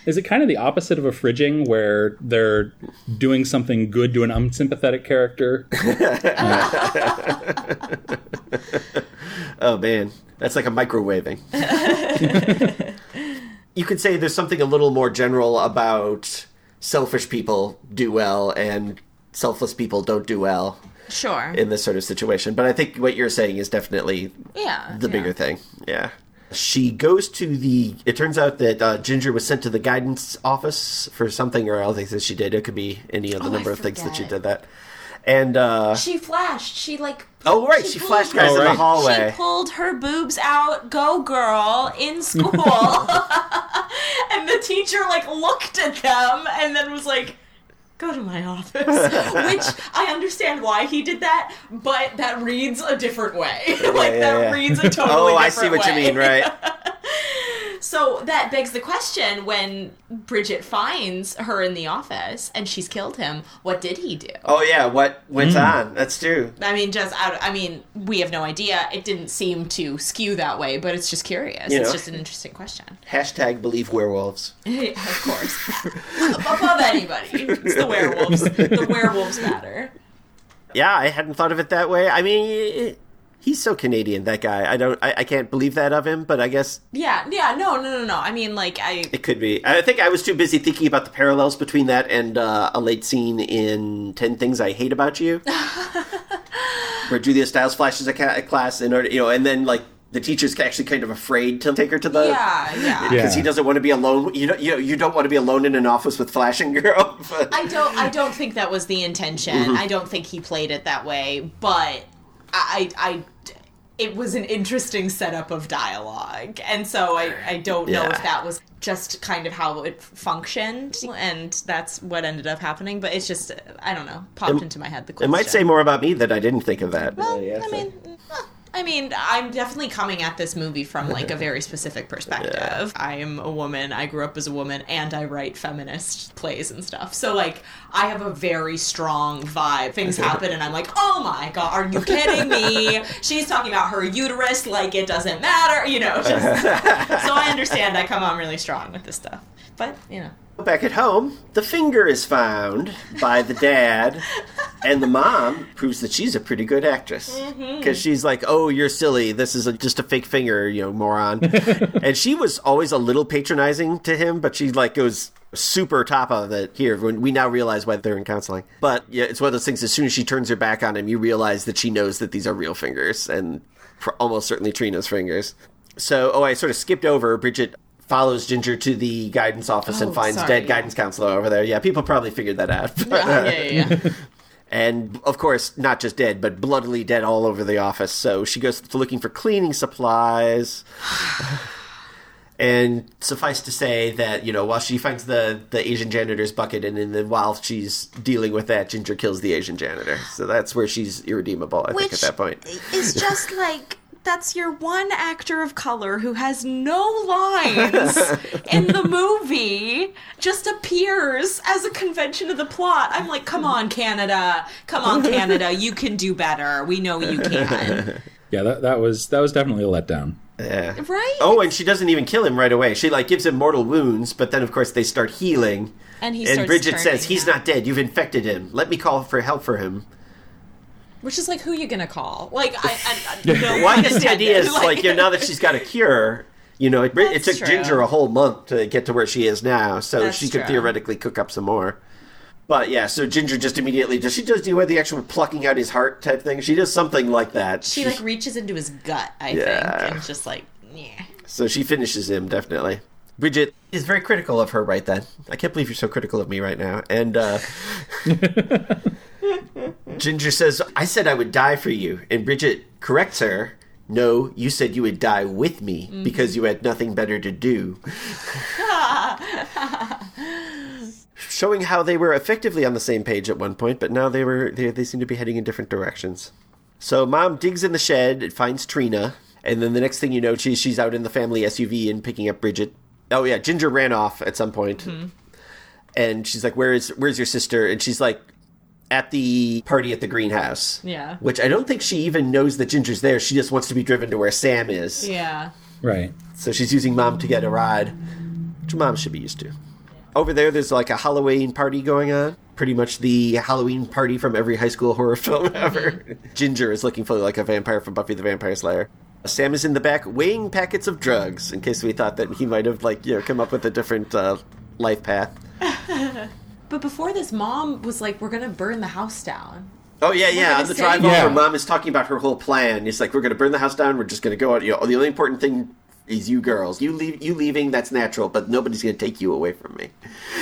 Is it kind of the opposite of a fridging where they're doing something good to an unsympathetic character? Oh man, that's like a microwaving. you could say there's something a little more general about selfish people do well and selfless people don't do well Sure. in this sort of situation. But I think what you're saying is definitely yeah. the yeah. bigger thing. Yeah. She goes to the. It turns out that uh, Ginger was sent to the guidance office for something or other things that she did. It could be any of the Oh, number of things that she did that. And uh, She flashed. She like. Oh, right, she pulled flashed guys in the hallway. She pulled her boobs out. Go girl in school. and the teacher like looked at them and then was like. Go to my office, which I understand why he did that, but that reads a different way. like yeah, that yeah. reads a totally different way. oh, I see what you mean, right? So that begs the question when Bridget finds her in the office and she's killed him, what did he do? Oh yeah, what went hmm. on? That's true. I mean, just out. I mean, we have no idea. It didn't seem to skew that way, but it's just curious. You it's know. just an interesting question. Hashtag believe werewolves. of course, above anybody, it's the werewolves. The werewolves matter. Yeah, I hadn't thought of it that way. I mean, he's so Canadian. That guy. I don't. I, I can't believe that of him. But I guess Yeah, yeah. No, no, no, no. I mean, like, I. it could be. I think I was too busy thinking about the parallels between that and uh, a late scene in Ten Things I Hate About You, where Julia Stiles flashes a, ca- a class in order, you know, and then like the teacher's actually kind of afraid to take her to the. Yeah, yeah. Because he doesn't want to be alone. You know, you you don't want to be alone in an office with flashing girl. But- I don't. I don't think that was the intention. Mm-hmm. I don't think he played it that way. But I, I, it was an interesting setup of dialogue, and so I, I don't know Yeah. if that was just kind of how it functioned, and that's what ended up happening. But it's just, I don't know, popped into my head the question. It might say more about me that I didn't think of that. Well, Uh, yeah, I so- mean, eh, I mean, I'm definitely coming at this movie from like a very specific perspective. I am a woman. I grew up as a woman, and I write feminist plays and stuff. So like, I have a very strong vibe. Things happen, and I'm like, oh my god, are you kidding me? She's talking about her uterus like it doesn't matter, you know. Just, so I understand. I come on really strong with this stuff, but you know. Back at home, the finger is found by the dad, and the mom proves that she's a pretty good actress. Mm-hmm. Because she's like, "Oh, you're silly. This is a, just a fake finger, you know, moron." and she was always a little patronizing to him, but she like goes super top of it here when we now realize why they're in counseling. But yeah, it's one of those things. As soon as she turns her back on him, you realize that she knows that these are real fingers, and pr- almost certainly Trina's fingers. So, oh, I sort of skipped over. Bridget follows Ginger to the guidance office and Oh, finds sorry, dead yeah. guidance counselor over there. Yeah, people probably figured that out. yeah, yeah, yeah. and of course, not just dead, but bloodily dead all over the office. So she goes looking for cleaning supplies. And suffice to say that you know, while she finds the the Asian janitor's bucket, and then while she's dealing with that, Ginger kills the Asian janitor. So that's where she's irredeemable. I think at that point. It's just like that's your one actor of color who has no lines in the movie, just appears as a convention of the plot. I'm like, come on, Canada. Come on, Canada. You can do better. We know you can. Yeah, that, that was that was definitely a letdown. Yeah. Right? Oh, and she doesn't even kill him right away. She like gives him mortal wounds, but then of course they start healing. And he and starts Bridget turning, says, "He's yeah. not dead. You've infected him. Let me call for help for him." Which is like, who are you gonna call? Like, I, I, I no Well, I guess the idea is intended. like, you know, now that she's got a cure, you know, it, it took true. Ginger a whole month to get to where she is now, so That's she could true. theoretically cook up some more. But yeah, so Ginger just immediately does she just do the actual plucking out his heart type thing? She does something like that. she like reaches into his gut, I Yeah. think, and just like, yeah. so she finishes him definitely. Bridget is very critical of her right then. I can't believe you're so critical of me right now. And uh Ginger says, "I said I would die for you." And Bridget corrects her, "No, you said you would die with me mm. because you had nothing better to do." Showing how they were effectively on the same page at one point, but now they were they, they seem to be heading in different directions. So mom digs in the shed, and finds Trina, and then the next thing you know, she's she's out in the family SUV and picking up Bridget. Oh yeah, Ginger ran off at some point, mm-hmm. and she's like, "Where is where's your sister?" And she's like, "At the party at the greenhouse." Yeah. Which I don't think she even knows that Ginger's there. She just wants to be driven to where Sam is. Yeah. Right. So she's using mom to get a ride, which mom should be used to. Over there, there's like a Halloween party going on. Pretty much the Halloween party from every high school horror film ever. Ginger is looking fully like a vampire from Buffy the Vampire Slayer. Sam is in the back weighing packets of drugs in case we thought that he might have like you know come up with a different uh, life path. But before this, mom was like, "We're gonna burn the house down." Oh yeah, yeah. gonna On the say- drive Yeah. over, mom is talking about her whole plan. It's like we're going to burn the house down. We're just going to go out. You know, the only important thing is you girls. You leave. You leaving. That's natural. But nobody's going to take you away from me.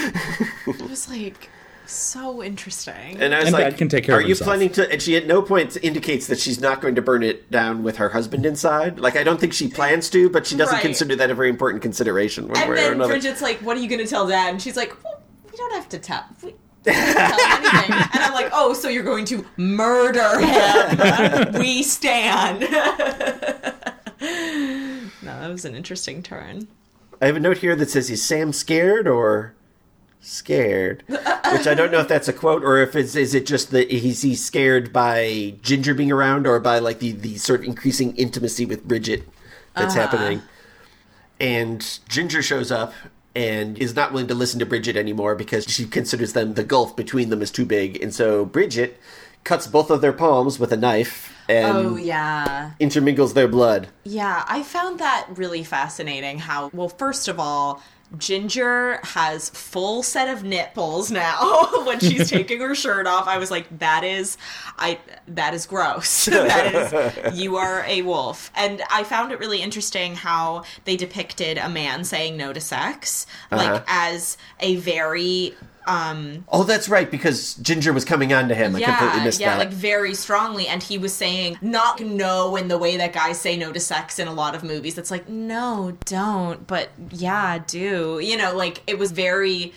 it was like, So interesting. And I was And like, Brad can take care "Are of you himself." planning to?" And she at no point indicates that she's not going to burn it down with her husband inside. Like I don't think she plans to, but she doesn't Right. consider that a very important consideration one and way or then another. Bridget's like, "What are you going to tell Dad?" And she's like, well, "We don't have to tell." We- we don't have to tell anything. And I'm like, oh, so you're going to murder him? we stand. no, that was an interesting turn. I have a note here that says, "Is Sam scared or scared?" Which I don't know if that's a quote or if it's is it just that he's he scared by Ginger being around or by like the the sort of increasing intimacy with Bridget that's uh-huh. happening. And Ginger shows up and is not willing to listen to Bridget anymore because she considers them the gulf between them is too big, and so Bridget cuts both of their palms with a knife and Oh yeah. intermingles their blood. Yeah, I found that really fascinating how well first of all Ginger has full set of nipples now when she's taking her shirt off. I was like that is I that is gross. that is you are a wolf. And I found it really interesting how they depicted a man saying no to sex Uh-huh. like as a very um Oh, that's right, because Ginger was coming on to him. I completely missed yeah, that. like very strongly. And he was saying not no in the way that guys say no to sex in a lot of movies. That's like, no, don't, but yeah, do. You know, like it was very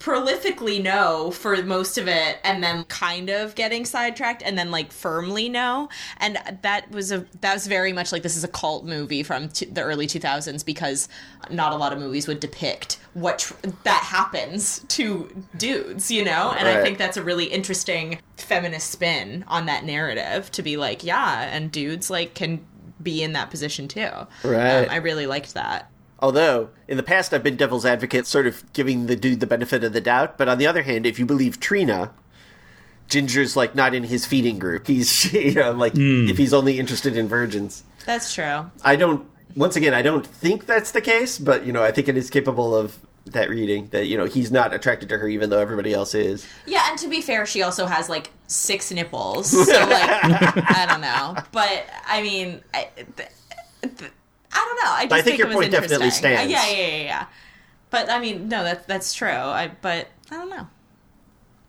prolifically no for most of it and then kind of getting sidetracked and then like firmly no and that was a that was very much like this is a cult movie from t- the early 2000s because not a lot of movies would depict what tr- that happens to dudes you know? And i think that's a really interesting feminist spin on that narrative to be like yeah and dudes like can be in that position too. Right. um, i really liked that Although, in the past, I've been devil's advocate, sort of giving the dude the benefit of the doubt. But on the other hand, if you believe Trina, Ginger's like not in his feeding group. He's, you know, like hmm. if he's only interested in virgins. that's true I don't. Once again, I don't think that's the case, but you know, I think it is capable of that reading that you know he's not attracted to her, even though everybody else is. Yeah, and to be fair, she also has like six nipples, so like I don't know, but I mean, I, th- th- I don't know. I just I think think, your it was point definitely. Uh, stands. yeah, yeah, yeah, yeah. But I mean, no, that's that's true. I but I don't know.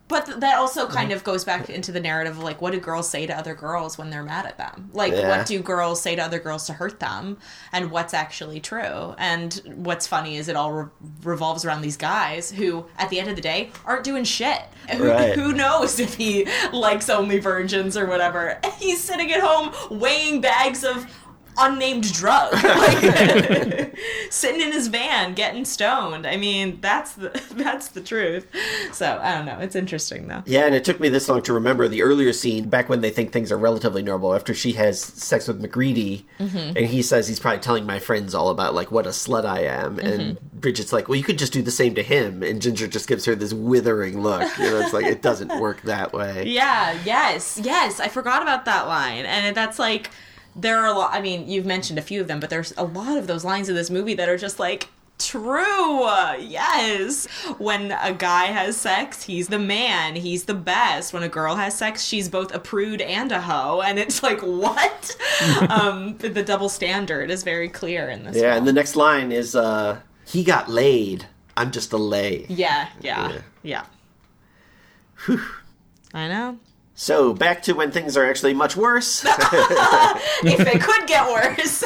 But th- that also kind of goes back into the narrative of like, what do girls say to other girls when they're mad at them? Like, Yeah. what do girls say to other girls to hurt them? And what's actually true? And what's funny is it all re- revolves around these guys who, at the end of the day, aren't doing shit. Who, Right. who knows if he likes only virgins or whatever? He's sitting at home weighing bags of unnamed drug, like, sitting in his van getting stoned. I mean, that's the that's the truth. So I don't know. It's interesting though. Yeah, and it took me this long to remember the earlier scene back when they think things are relatively normal after she has sex with McCardy, mm-hmm. and he says he's probably telling my friends all about like what a slut I am, and mm-hmm. Bridget's like, well, you could just do the same to him, and Ginger just gives her this withering look. You know, it's like it doesn't work that way. Yeah. Yes. Yes. I forgot about that line, and that's like there are a lot. I mean, you've mentioned a few of them, but there's a lot of those lines in this movie that are just like. True. Yes. When a guy has sex, he's the man. He's the best. When a girl has sex, she's both a prude and a hoe. And it's like, what? um, the, double standard is very clear in this. Yeah, film. and the next line is, uh, "He got laid. I'm just a lay." yeah, yeah, Yeah. yeah. I know. So back to when things are actually much worse. if it could get worse.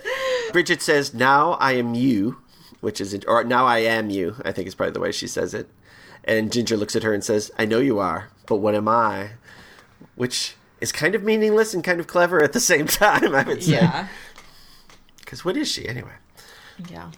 Bridget says, "Now I am you," which is, or "Now I am you." I think is probably the way she says it. And Ginger looks at her and says, "I know you are, but what am I?" Which is kind of meaningless and kind of clever at the same time. I would say. yeah. Because what is she anyway? Yeah.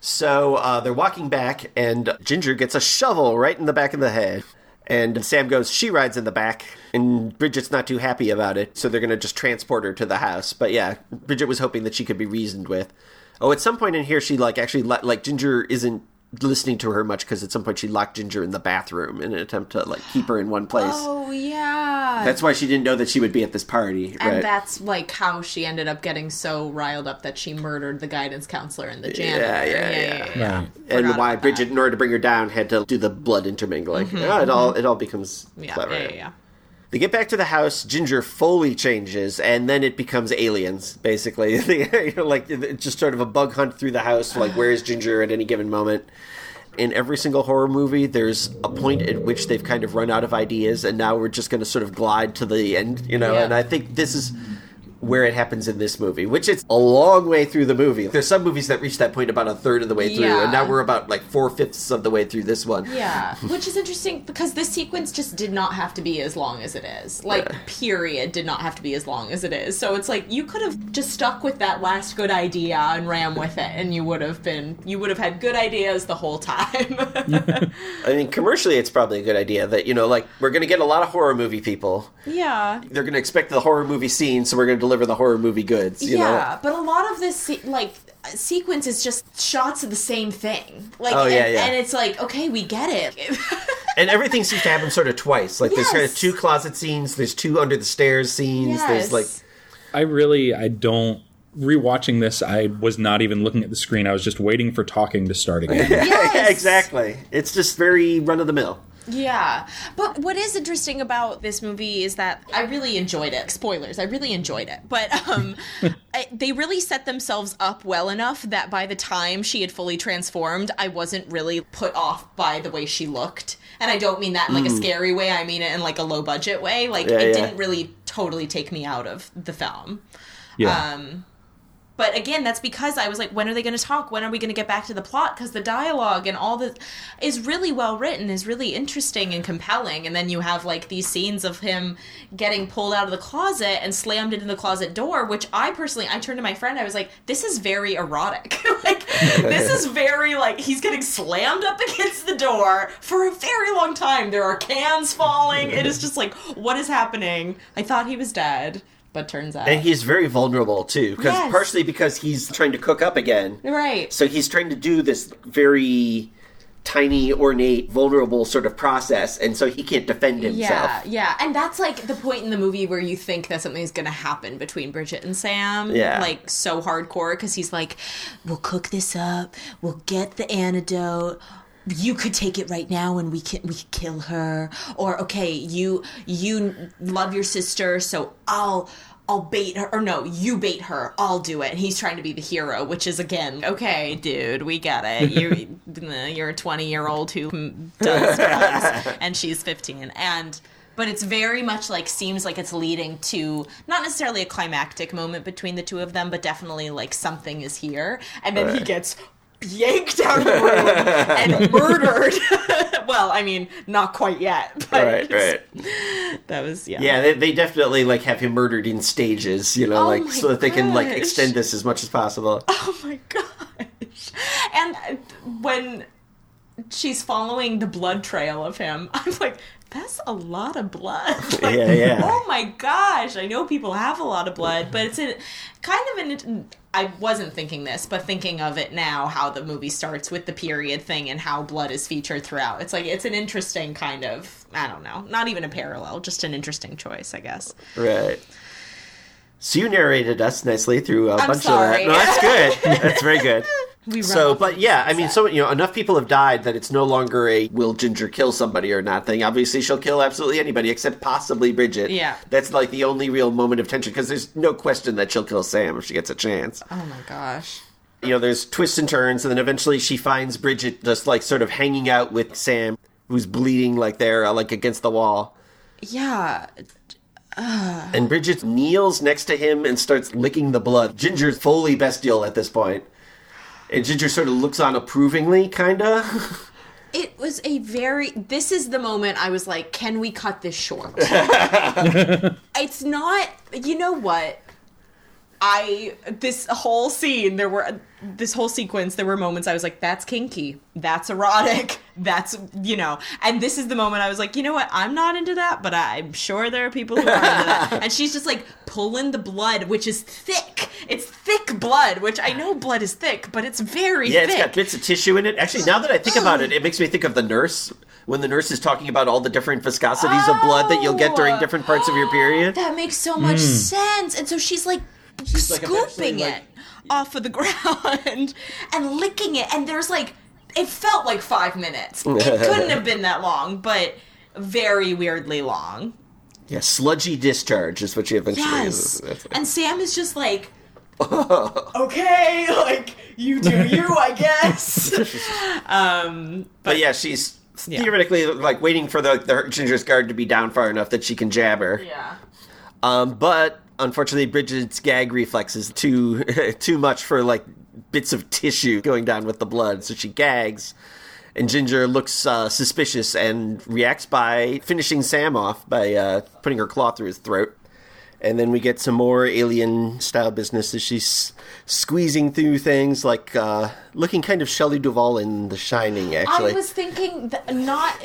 So uh, they're walking back, and Ginger gets a shovel right in the back of the head. And Sam goes, she rides in the back, and Bridget's not too happy about it, so they're going to just transport her to the house. But yeah, Bridget was hoping that she could be reasoned with. Oh, at some point in here, she like actually like Ginger isn't listening to her much because at some point she locked Ginger in the bathroom in an attempt to like keep her in one place. Oh yeah. That's why she didn't know that she would be at this party, and right? that's like how she ended up getting so riled up that she murdered the guidance counselor and the janitor. Yeah, yeah, yeah. Right. and why Bridget, that. in order to bring her down, had to do the blood intermingling. Mm-hmm, yeah, it all mm-hmm. it all becomes Yeah, clever. yeah, yeah, yeah. They get back to the house. Ginger fully changes, and then it becomes aliens. Basically, you know, like it's just sort of a bug hunt through the house. Like, where is Ginger at any given moment? in every single horror movie, there's a point at which they've kind of run out of ideas, and now we're just going to sort of glide to the end, you know. Yeah. And I think this is where it happens in this movie, which it's a long way through the movie. There's some movies that reach that point about a third of the way through, Yeah. and now we're about like four fifths of the way through this one. Yeah, which is interesting because this sequence just did not have to be as long as it is. Like, Yeah. period, did not have to be as long as it is. So it's like you could have just stuck with that last good idea and ran with it, and you would have been, you would have had good ideas the whole time. I mean, commercially, it's probably a good idea that you know, like we're going to get a lot of horror movie people. yeah. They're going to expect the horror movie scene, so we're going to deliver the horror movie goods. You yeah, know? but a lot of this se- like sequence is just shots of the same thing. Like, Oh, yeah, and, yeah. and it's like, okay, we get it. And everything seems to happen sort of twice. Like there's kind of two closet scenes, there's two under the stairs scenes. Yes. There's like I really, I don't. Rewatching this, I was not even looking at the screen. I was just waiting for talking to start again. Yes. exactly. It's just very run of the mill. Yeah. But what is interesting about this movie is that I really enjoyed it. Spoilers, I really enjoyed it. But um I, they really set themselves up well enough that by the time she had fully transformed, I wasn't really put off by the way she looked. And I don't mean that in like a scary way, I mean it in like a low budget way. Like Yeah, it yeah. didn't really totally take me out of the film. Yeah. Um, but again, that's because I was like, when are they going to talk? When are we going to get back to the plot? Because the dialogue and all the is really well written, is really interesting and compelling. And then you have like these scenes of him getting pulled out of the closet and slammed into the closet door, which I personally, I turned to my friend, I was like, this is very erotic. like, this is very like he's getting slammed up against the door for a very long time. There are cans falling. It is just like, what is happening? I thought he was dead, but turns out. And he's very vulnerable too, because Yes. partially because he's trying to cook up again. Right. So he's trying to do this very tiny, ornate, vulnerable sort of process, and so he can't defend himself. Yeah, yeah. And that's like the point in the movie where you think that something's going to happen between Bridget and Sam. Yeah. Like so hardcore because he's like, we'll cook this up, we'll get the antidote. You could take it right now and we can we could kill her. Or okay you you love your sister so I'll I'll bait her. Or no you bait her. I'll do it. And he's trying to be the hero which is again okay dude we get it. You you're a 20 year old who does drugs and she's 15 and but it's very much like seems like it's leading to not necessarily a climactic moment between the two of them but definitely like something is here. And then he gets yanked out of the room and murdered well i mean not quite yet but Right, right. that was yeah Yeah, they, they definitely like have him murdered in stages, you know, Oh like so that they can like extend this as much as possible. Oh my gosh. And when she's following the blood trail of him, I'm like, that's a lot of blood. Like, Yeah, yeah. Oh my gosh. I know people have a lot of blood, but it's a kind of an. I wasn't thinking this, but thinking of it now, how the movie starts with the period thing and how blood is featured throughout. It's like, it's an interesting kind of, I don't know, not even a parallel, just an interesting choice, I guess. Right. So you narrated us nicely through a I'm bunch sorry. of that. No, that's good. That's very good. We So, but yeah, I mean, so you know, enough people have died that it's no longer a will Ginger kill somebody or not thing. Obviously, she'll kill absolutely anybody except possibly Bridget. Yeah. that's like the only real moment of tension because there's no question that she'll kill Sam if she gets a chance. Oh my gosh. You know, there's twists and turns, and then eventually she finds Bridget just like sort of hanging out with Sam, who's bleeding like there, uh, like against the wall. Yeah. And Bridget kneels next to him and starts licking the blood. Ginger's fully bestial at this point. And Ginger sort of looks on approvingly, kinda. It was a very. This is the moment I was like, can we cut this short? it's not. You know what? I. This whole scene, there were. This whole sequence, there were moments I was like, that's kinky. That's erotic. That's, you know. And this is the moment I was like, you know what? I'm not into that, but I'm sure there are people who are into that. And she's just like pulling the blood, which is thick. It's thick blood, which I know blood is thick, but it's very Yeah, thick. it's got bits of tissue in it. Actually, now that I think about it, it makes me think of the nurse. When the nurse is talking about all the different viscosities of blood that you'll get during Oh. different parts of your period. Oh, that makes so much hmm. sense. And so she's like like, eventually, scooping like- it off of the ground and licking it. And there's like, it felt like five minutes. It couldn't have been that long, but very weirdly long. Yeah, sludgy discharge is what she eventually Yes. is. And Sam is just like okay, like you do you, I guess. um, But yeah, she's Yeah. theoretically like waiting for the, the Ginger's guard to be down far enough that she can jab her. yeah. Um, but unfortunately, Bridget's gag reflex is too too much for like bits of tissue going down with the blood, so she gags. And Ginger looks uh, suspicious and reacts by finishing Sam off by uh, putting her claw through his throat. And then we get some more alien style business as she's squeezing through things, like uh, looking kind of Shelley Duvall in The Shining, actually. I was thinking not.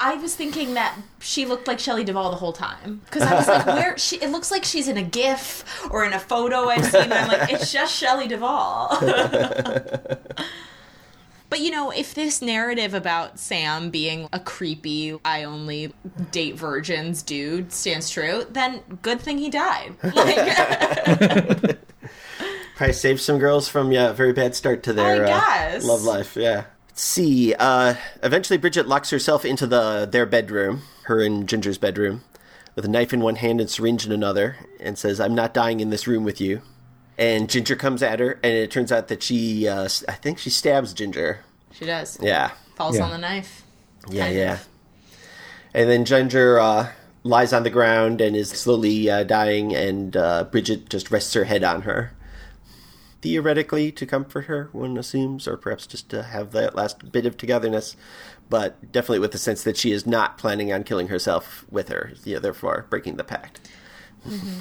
I was thinking that she looked like Shelley Duvall the whole time because I was like, "Where?" She it looks like she's in a GIF or in a photo I've seen. And I'm like, "It's just Shelley Duvall." but you know, if this narrative about Sam being a creepy, I only date virgins dude stands true, then good thing he died. Like, Probably saved some girls from yeah, a very bad start to their I uh, love life. Yeah. Let's see. Uh, eventually, Bridget locks herself into the their bedroom, her and Ginger's bedroom, with a knife in one hand and syringe in another, and says, "I'm not dying in this room with you." And Ginger comes at her, and it turns out that she, uh, s- I think she stabs Ginger. she does. Yeah. Falls Yeah. on the knife. Yeah, Kind yeah. of. And then Ginger uh, lies on the ground and is slowly uh, dying, and uh, Bridget just rests her head on her. Theoretically, to comfort her, one assumes, or perhaps just to have that last bit of togetherness, but definitely with the sense that she is not planning on killing herself with her, yeah, therefore breaking the pact. Mm-hmm.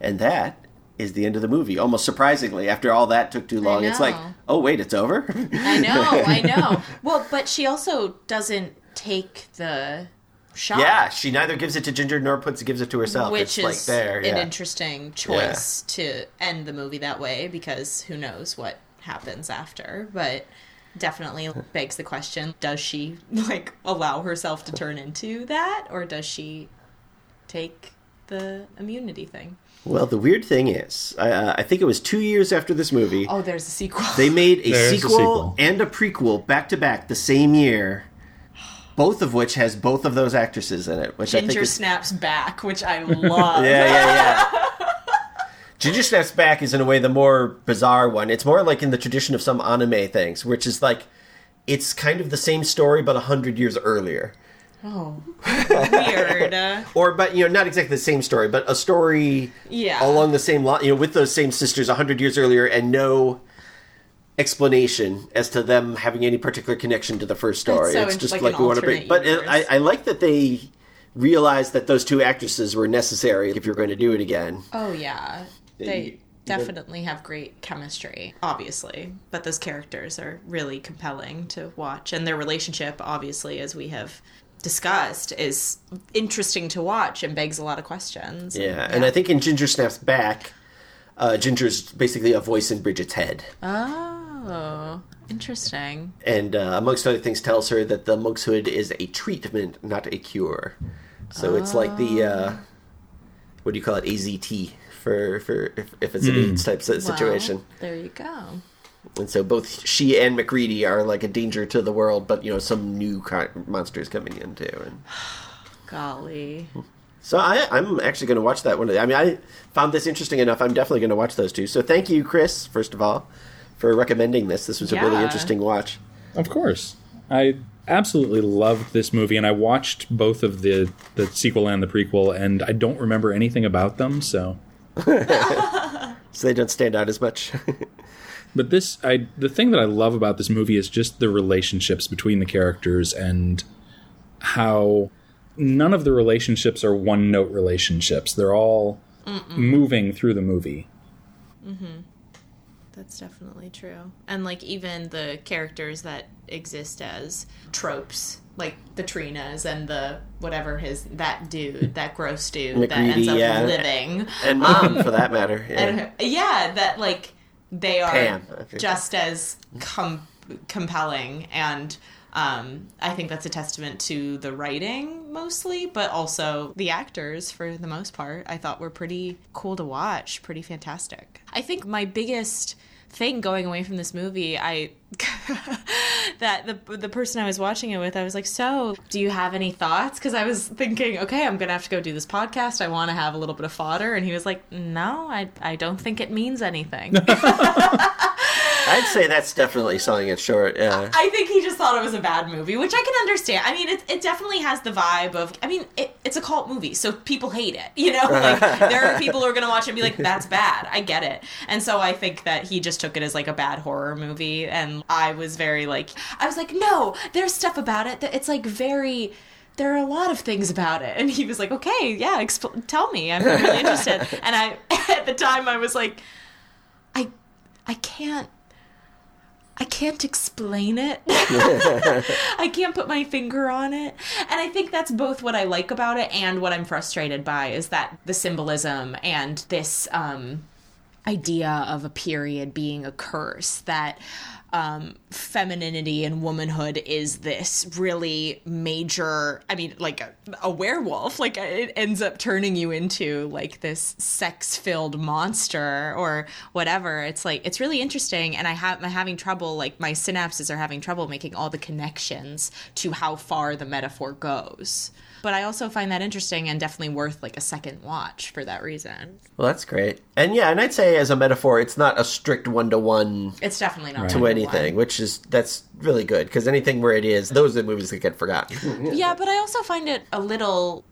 And that is the end of the movie. Almost surprisingly, after all that took too long, it's like, oh wait, it's over. I know, I know. Well, but she also doesn't take the shot. Yeah, she neither gives it to Ginger nor puts gives it to herself. Which it's is like there, an yeah. interesting choice to end the movie that way because who knows what happens after. But definitely begs the question does she like allow herself to turn into that or does she take the immunity thing? Well, the weird thing is, I, uh, I think it was two years after this movie, Oh, there's a sequel. they made a There's a sequel, sequel. and a prequel back to back the same year, both of which has both of those actresses in it. Which I think Ginger is, snaps back, which I love. yeah, yeah, yeah. Ginger Snaps Back is in a way the more bizarre one. It's more like in the tradition of some anime things, which is like it's kind of the same story but a hundred years earlier. Oh, weird. Or but you know not exactly the same story but a story Yeah. along the same line you know with those same sisters a 100 years earlier and no explanation as to them having any particular connection to the first story so it's just like like, we want to bring but it, I. I like that they realized that those two actresses were necessary if you're going to do it again Oh yeah, they definitely have great chemistry, obviously. But those characters are really compelling to watch, and their relationship, obviously, as we have discussed, is interesting to watch and begs a lot of questions. yeah, and i think in ginger snaps back uh, ginger's basically a voice in bridget's head Oh, interesting. and uh, amongst other things tells her that the monk's hood is a treatment not a cure. So it's like the uh, what do you call it? AZT for for if, if it's an AIDS type situation. Well, there you go. and so both she and McReady are like a danger to the world but you know some new ki- monsters coming in too and Golly. so I, I'm actually going to watch that one. I mean I found this interesting enough. I'm definitely going to watch those two. So thank you Chris first of all for recommending this. This was a really interesting watch. Of course. I absolutely loved this movie and I watched both of the the sequel and the prequel and I don't remember anything about them, so. So they don't stand out as much. But this I the thing that I love about this movie is just the relationships between the characters and how none of the relationships are one note relationships. They're all moving through the movie. Mm-hmm. That's definitely true. And like even the characters that exist as tropes, like the Trinas and the whatever his that dude, that gross dude that ends up yeah. living. and mom for that matter yeah. And yeah, that like they are Pam, just as com- compelling and um, I think that's a testament to the writing mostly, but also the actors for the most part. I thought were pretty cool to watch, pretty fantastic. I think my biggest thing going away from this movie. I that the the person I was watching it with, I was like, "So, do you have any thoughts?" Because I was thinking, "Okay, I'm gonna have to go do this podcast. I want to have a little bit of fodder." And he was like, "No, I I don't think it means anything." I'd say that's definitely selling it short. Yeah. I think he just thought it was a bad movie, which I can understand. I mean, it, it definitely has the vibe of. I mean, it, it's a cult movie, so people hate it. You know, like there are people who are going to watch it and be like, "That's bad." I get it, and so I think that he just took it as like a bad horror movie, and I was very like, I was like, "No, there's stuff about it that it's like very." There are a lot of things about it, and he was like, "Okay, yeah, exp- tell me. I'm really interested." and I, at the time, I was like, "I, I can't I can't explain it. I can't put my finger on it. And I think that's both what I like about it and what I'm frustrated by is that the symbolism and this um, idea of a period being a curse that um, femininity and womanhood is this really major i mean like a, a, werewolf. Like it ends up turning you into like this sex filled monster or whatever. It's like it's really interesting and i have i'm having trouble like my synapses are having trouble making all the connections to how far the metaphor goes but I also find that interesting and definitely worth like a second watch for that reason. Well, that's great. And yeah, and I'd say as a metaphor, it's not a strict one to one. It's definitely not to anything, which is that's really good because anything where it is, those are the movies that get forgotten. yeah, but I also find it a little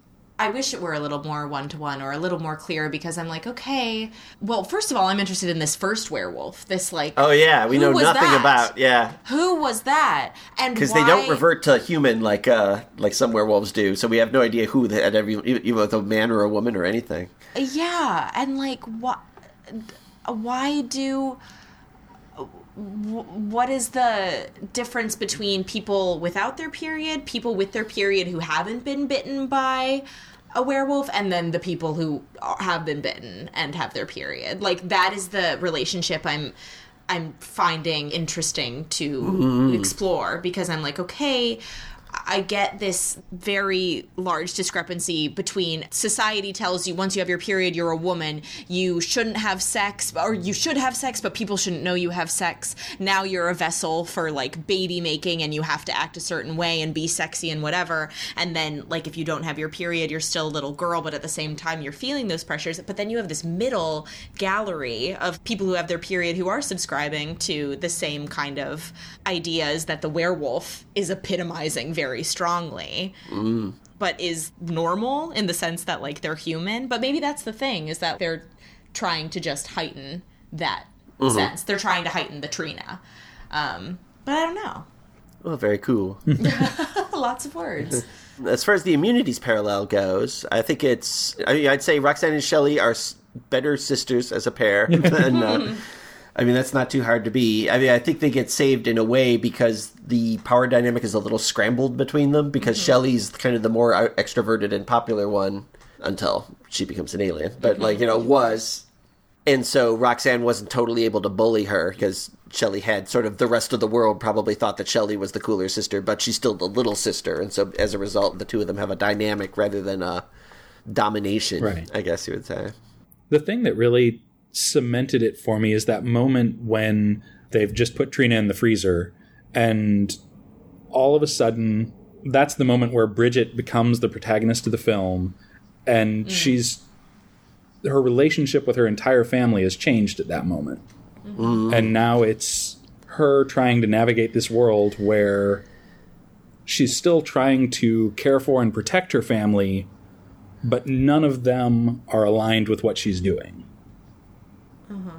I wish it were a little more one to one or a little more clear because I'm like, okay, well, first of all, I'm interested in this first werewolf. This like, oh yeah, we know nothing that? about yeah. Who was that? And because they don't revert to human like uh like some werewolves do, so we have no idea who that every even a man or a woman or anything. Yeah, and like what? Why do? what is the difference between people without their period, people with their period who haven't been bitten by a werewolf and then the people who have been bitten and have their period. Like that is the relationship I'm I'm finding interesting to mm. explore because I'm like, okay, I get this very large discrepancy between society tells you once you have your period, you're a woman, you shouldn't have sex, or you should have sex, but people shouldn't know you have sex. Now you're a vessel for like baby making and you have to act a certain way and be sexy and whatever. And then, like, if you don't have your period, you're still a little girl, but at the same time, you're feeling those pressures. But then you have this middle gallery of people who have their period who are subscribing to the same kind of ideas that the werewolf is epitomizing very strongly. Mm. But is normal in the sense that like they're human. But maybe that's the thing is that they're trying to just heighten that mm-hmm. sense. They're trying to heighten the Trina. Um, but I don't know. Well, very cool. Lots of words. As far as the immunities parallel goes, I think it's. I mean, I'd say Roxanne and Shelley are better sisters as a pair than uh, I mean, that's not too hard to be. I mean, I think they get saved in a way because the power dynamic is a little scrambled between them because mm-hmm. Shelley's kind of the more extroverted and popular one until she becomes an alien. But, mm-hmm. like, you know, was. And so Roxanne wasn't totally able to bully her because Shelley had sort of the rest of the world probably thought that Shelley was the cooler sister, but she's still the little sister. And so as a result, the two of them have a dynamic rather than a domination, right. I guess you would say. The thing that really cemented it for me is that moment when they've just put Trina in the freezer and all of a sudden that's the moment where Bridget becomes the protagonist of the film and mm. she's her relationship with her entire family has changed at that moment. Mm-hmm. And now it's her trying to navigate this world where she's still trying to care for and protect her family, but none of them are aligned with what she's doing. Uh-huh.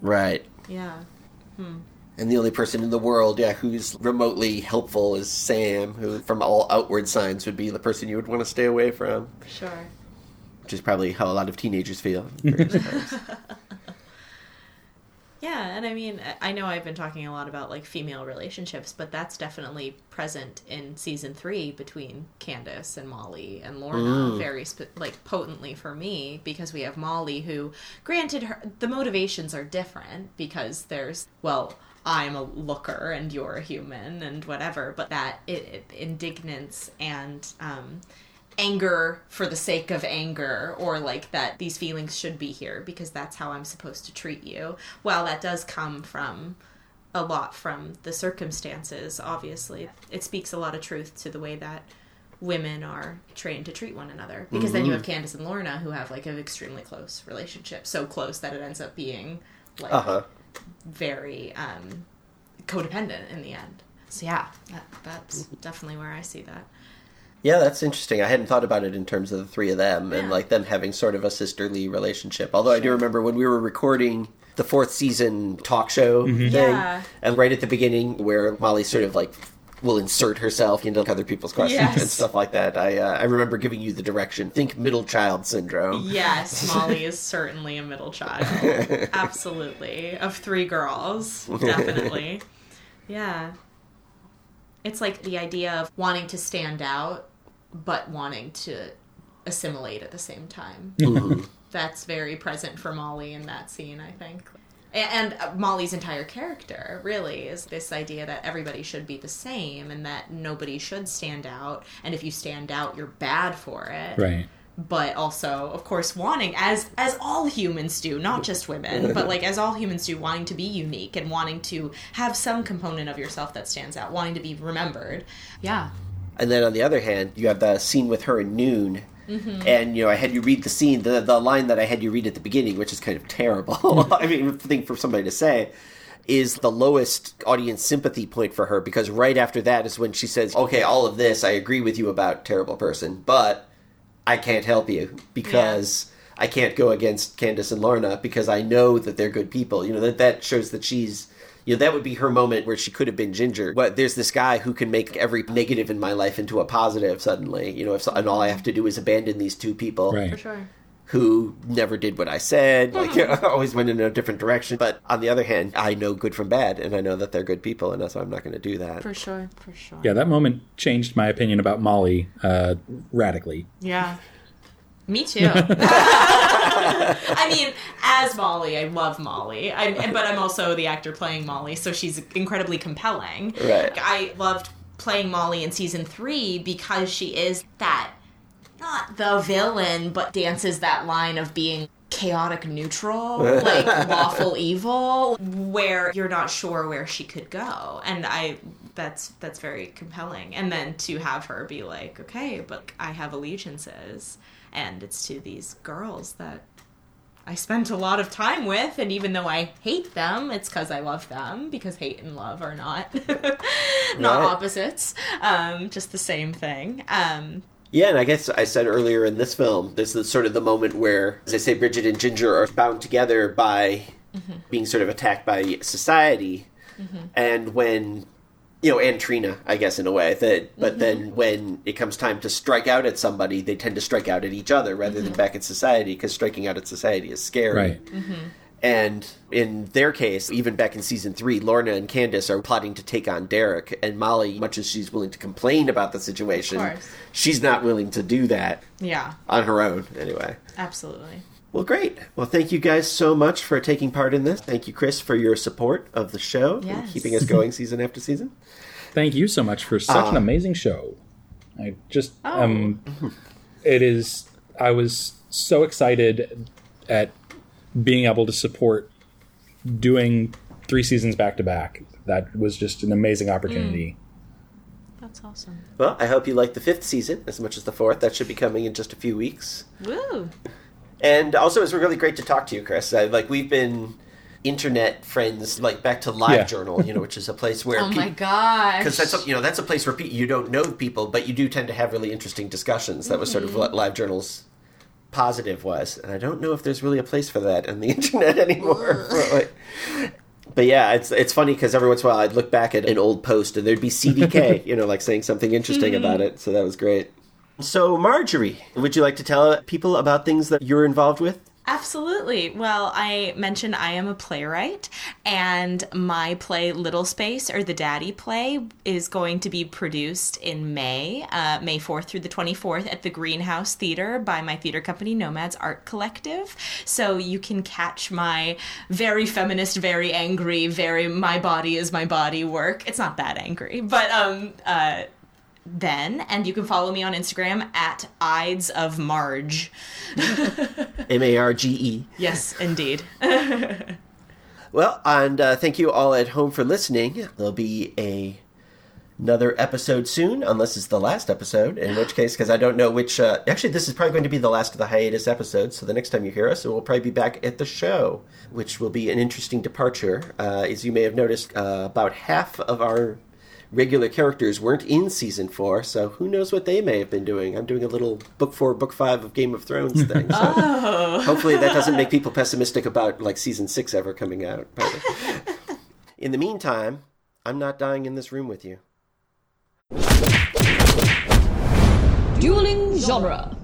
Right. Yeah. Hmm. And the only person in the world, yeah, who's remotely helpful is Sam, who, from all outward signs, would be the person you would want to stay away from. Sure. Which is probably how a lot of teenagers feel. Yeah, and I mean, I know I've been talking a lot about like female relationships, but that's definitely present in season three between Candace and Molly and Lorna, mm. very sp- like potently for me because we have Molly, who, granted, her the motivations are different because there's well, I'm a looker and you're a human and whatever, but that it, it indignance and um, anger for the sake of anger or like that these feelings should be here because that's how I'm supposed to treat you. Well, that does come from a lot from the circumstances, obviously, it speaks a lot of truth to the way that women are trained to treat one another. Because then you have Candace and Lorna who have like an extremely close relationship, so close that it ends up being like Uh huh. very um, codependent in the end. So yeah, that, that's definitely where I see that. Yeah, that's interesting. I hadn't thought about it in terms of the three of them and like them having sort of a sisterly relationship. Although I do remember when we were recording the fourth season talk show thing, Yeah. and right at the beginning where Molly sort of like will insert herself into other people's questions Yes. and stuff like that. I uh, I remember giving you the direction. Think middle child syndrome. Yes, Molly is certainly a middle child. Absolutely. Of three girls, definitely. Yeah. It's like the idea of wanting to stand out, but wanting to assimilate at the same time. That's very present for Molly in that scene, I think. And uh, Molly's entire character really is this idea that everybody should be the same and that nobody should stand out. And if you stand out, you're bad for it Right. But also of course wanting as as all humans do not just women but like as all humans do wanting to be unique and wanting to have some component of yourself that stands out wanting to be remembered yeah And then on the other hand, you have the scene with her and Noon. Mm-hmm. And you know, I had you read the scene, the the line that I had you read at the beginning, which is kind of terrible. I mean, thing for somebody to say, is the lowest audience sympathy point for her because right after that is when she says, "Okay, all of this, I agree with you about terrible person, but I can't help you because I can't go against Candace and Lorna because I know that they're good people." You know that that shows that she's you know, that would be her moment where she could have been Ginger. But there's this guy who can make every negative in my life into a positive suddenly. You know, if and all I have to do is abandon these two people Right. for sure who never did what I said, like always went in a different direction. But on the other hand, I know good from bad, and I know that they're good people, and that's why I'm not going to do that. for sure for sure Yeah, that moment changed my opinion about Molly uh, radically. yeah me too I mean, as Molly, I love Molly, I'm, but I'm also the actor playing Molly, so she's incredibly compelling. Right. I loved playing Molly in season three because she is that not the villain, but dances that line of being chaotic neutral, like lawful evil, where you're not sure where she could go. And I that's that's very compelling. And then to have her be like, okay, but I have allegiances and it's to these girls that I spent a lot of time with, and even though I hate them, it's because I love them. Because hate and love are not not Right. opposites, um, just the same thing. Um, Yeah, and I guess I said earlier in this film, this is sort of the moment where, as I say, Bridget and Ginger are bound together by mm-hmm. being sort of attacked by society, mm-hmm. and when you know, and Trina, I guess in a way that, but mm-hmm. then when it comes time to strike out at somebody, they tend to strike out at each other rather than back at society because striking out at society is scary. Right. And in their case, even back in season three, Lorna and Candace are plotting to take on Derek, and Molly, much as she's willing to complain about the situation, she's not willing to do that yeah, on her own, anyway. absolutely. Well, great. Well, thank you guys so much for taking part in this. Thank you, Chris, for your support of the show and keeping us going season after season. Thank you so much for such an amazing show. I just Oh. um it is I was so excited at being able to support doing three seasons back to back. That was just an amazing opportunity. That's awesome. Well, I hope you like the fifth season as much as the fourth. That should be coming in just a few weeks. Woo! And also, it's really great to talk to you, Chris. I, like we've been internet friends, like back to Live Yeah. Journal, you know, which is a place where Oh my gosh! because that's a, you know that's a place where pe- you don't know people, but you do tend to have really interesting discussions. That was sort of Mm-hmm. what Live Journal's positive was, and I don't know if there's really a place for that on the internet anymore. but, but yeah, it's it's funny because every once in a while I'd look back at an old post and there'd be CDK, you know, like saying something interesting Mm-hmm. about it. So that was great. So Marjorie, would you like to tell people about things that you're involved with? Absolutely. Well, I mentioned I am a playwright, and my play Little Space, or the Daddy play, is going to be produced in May, uh, May 4th through the 24th, at the Greenhouse Theater by my theater company, Nomads Art Collective. So you can catch my very feminist, very angry, very my body is my body work. It's not that angry, but um, uh, then, and you can follow me on Instagram at Ides of Marge. M A R G E. Yes, indeed. Well, and uh, thank you all at home for listening. There'll be a another episode soon, unless it's the last episode. In which case, because I don't know which. Uh, actually, this is probably going to be the last of the hiatus episodes. So the next time you hear us, we'll probably be back at the show, which will be an interesting departure. Uh, as you may have noticed, uh, about half of our regular characters weren't in season four, so who knows what they may have been doing. I'm doing a little book four, book five of Game of Thrones thing. So Oh. hopefully that doesn't make people pessimistic about like season six ever coming out. But in the meantime, I'm not dying in this room with you. Dueling genre.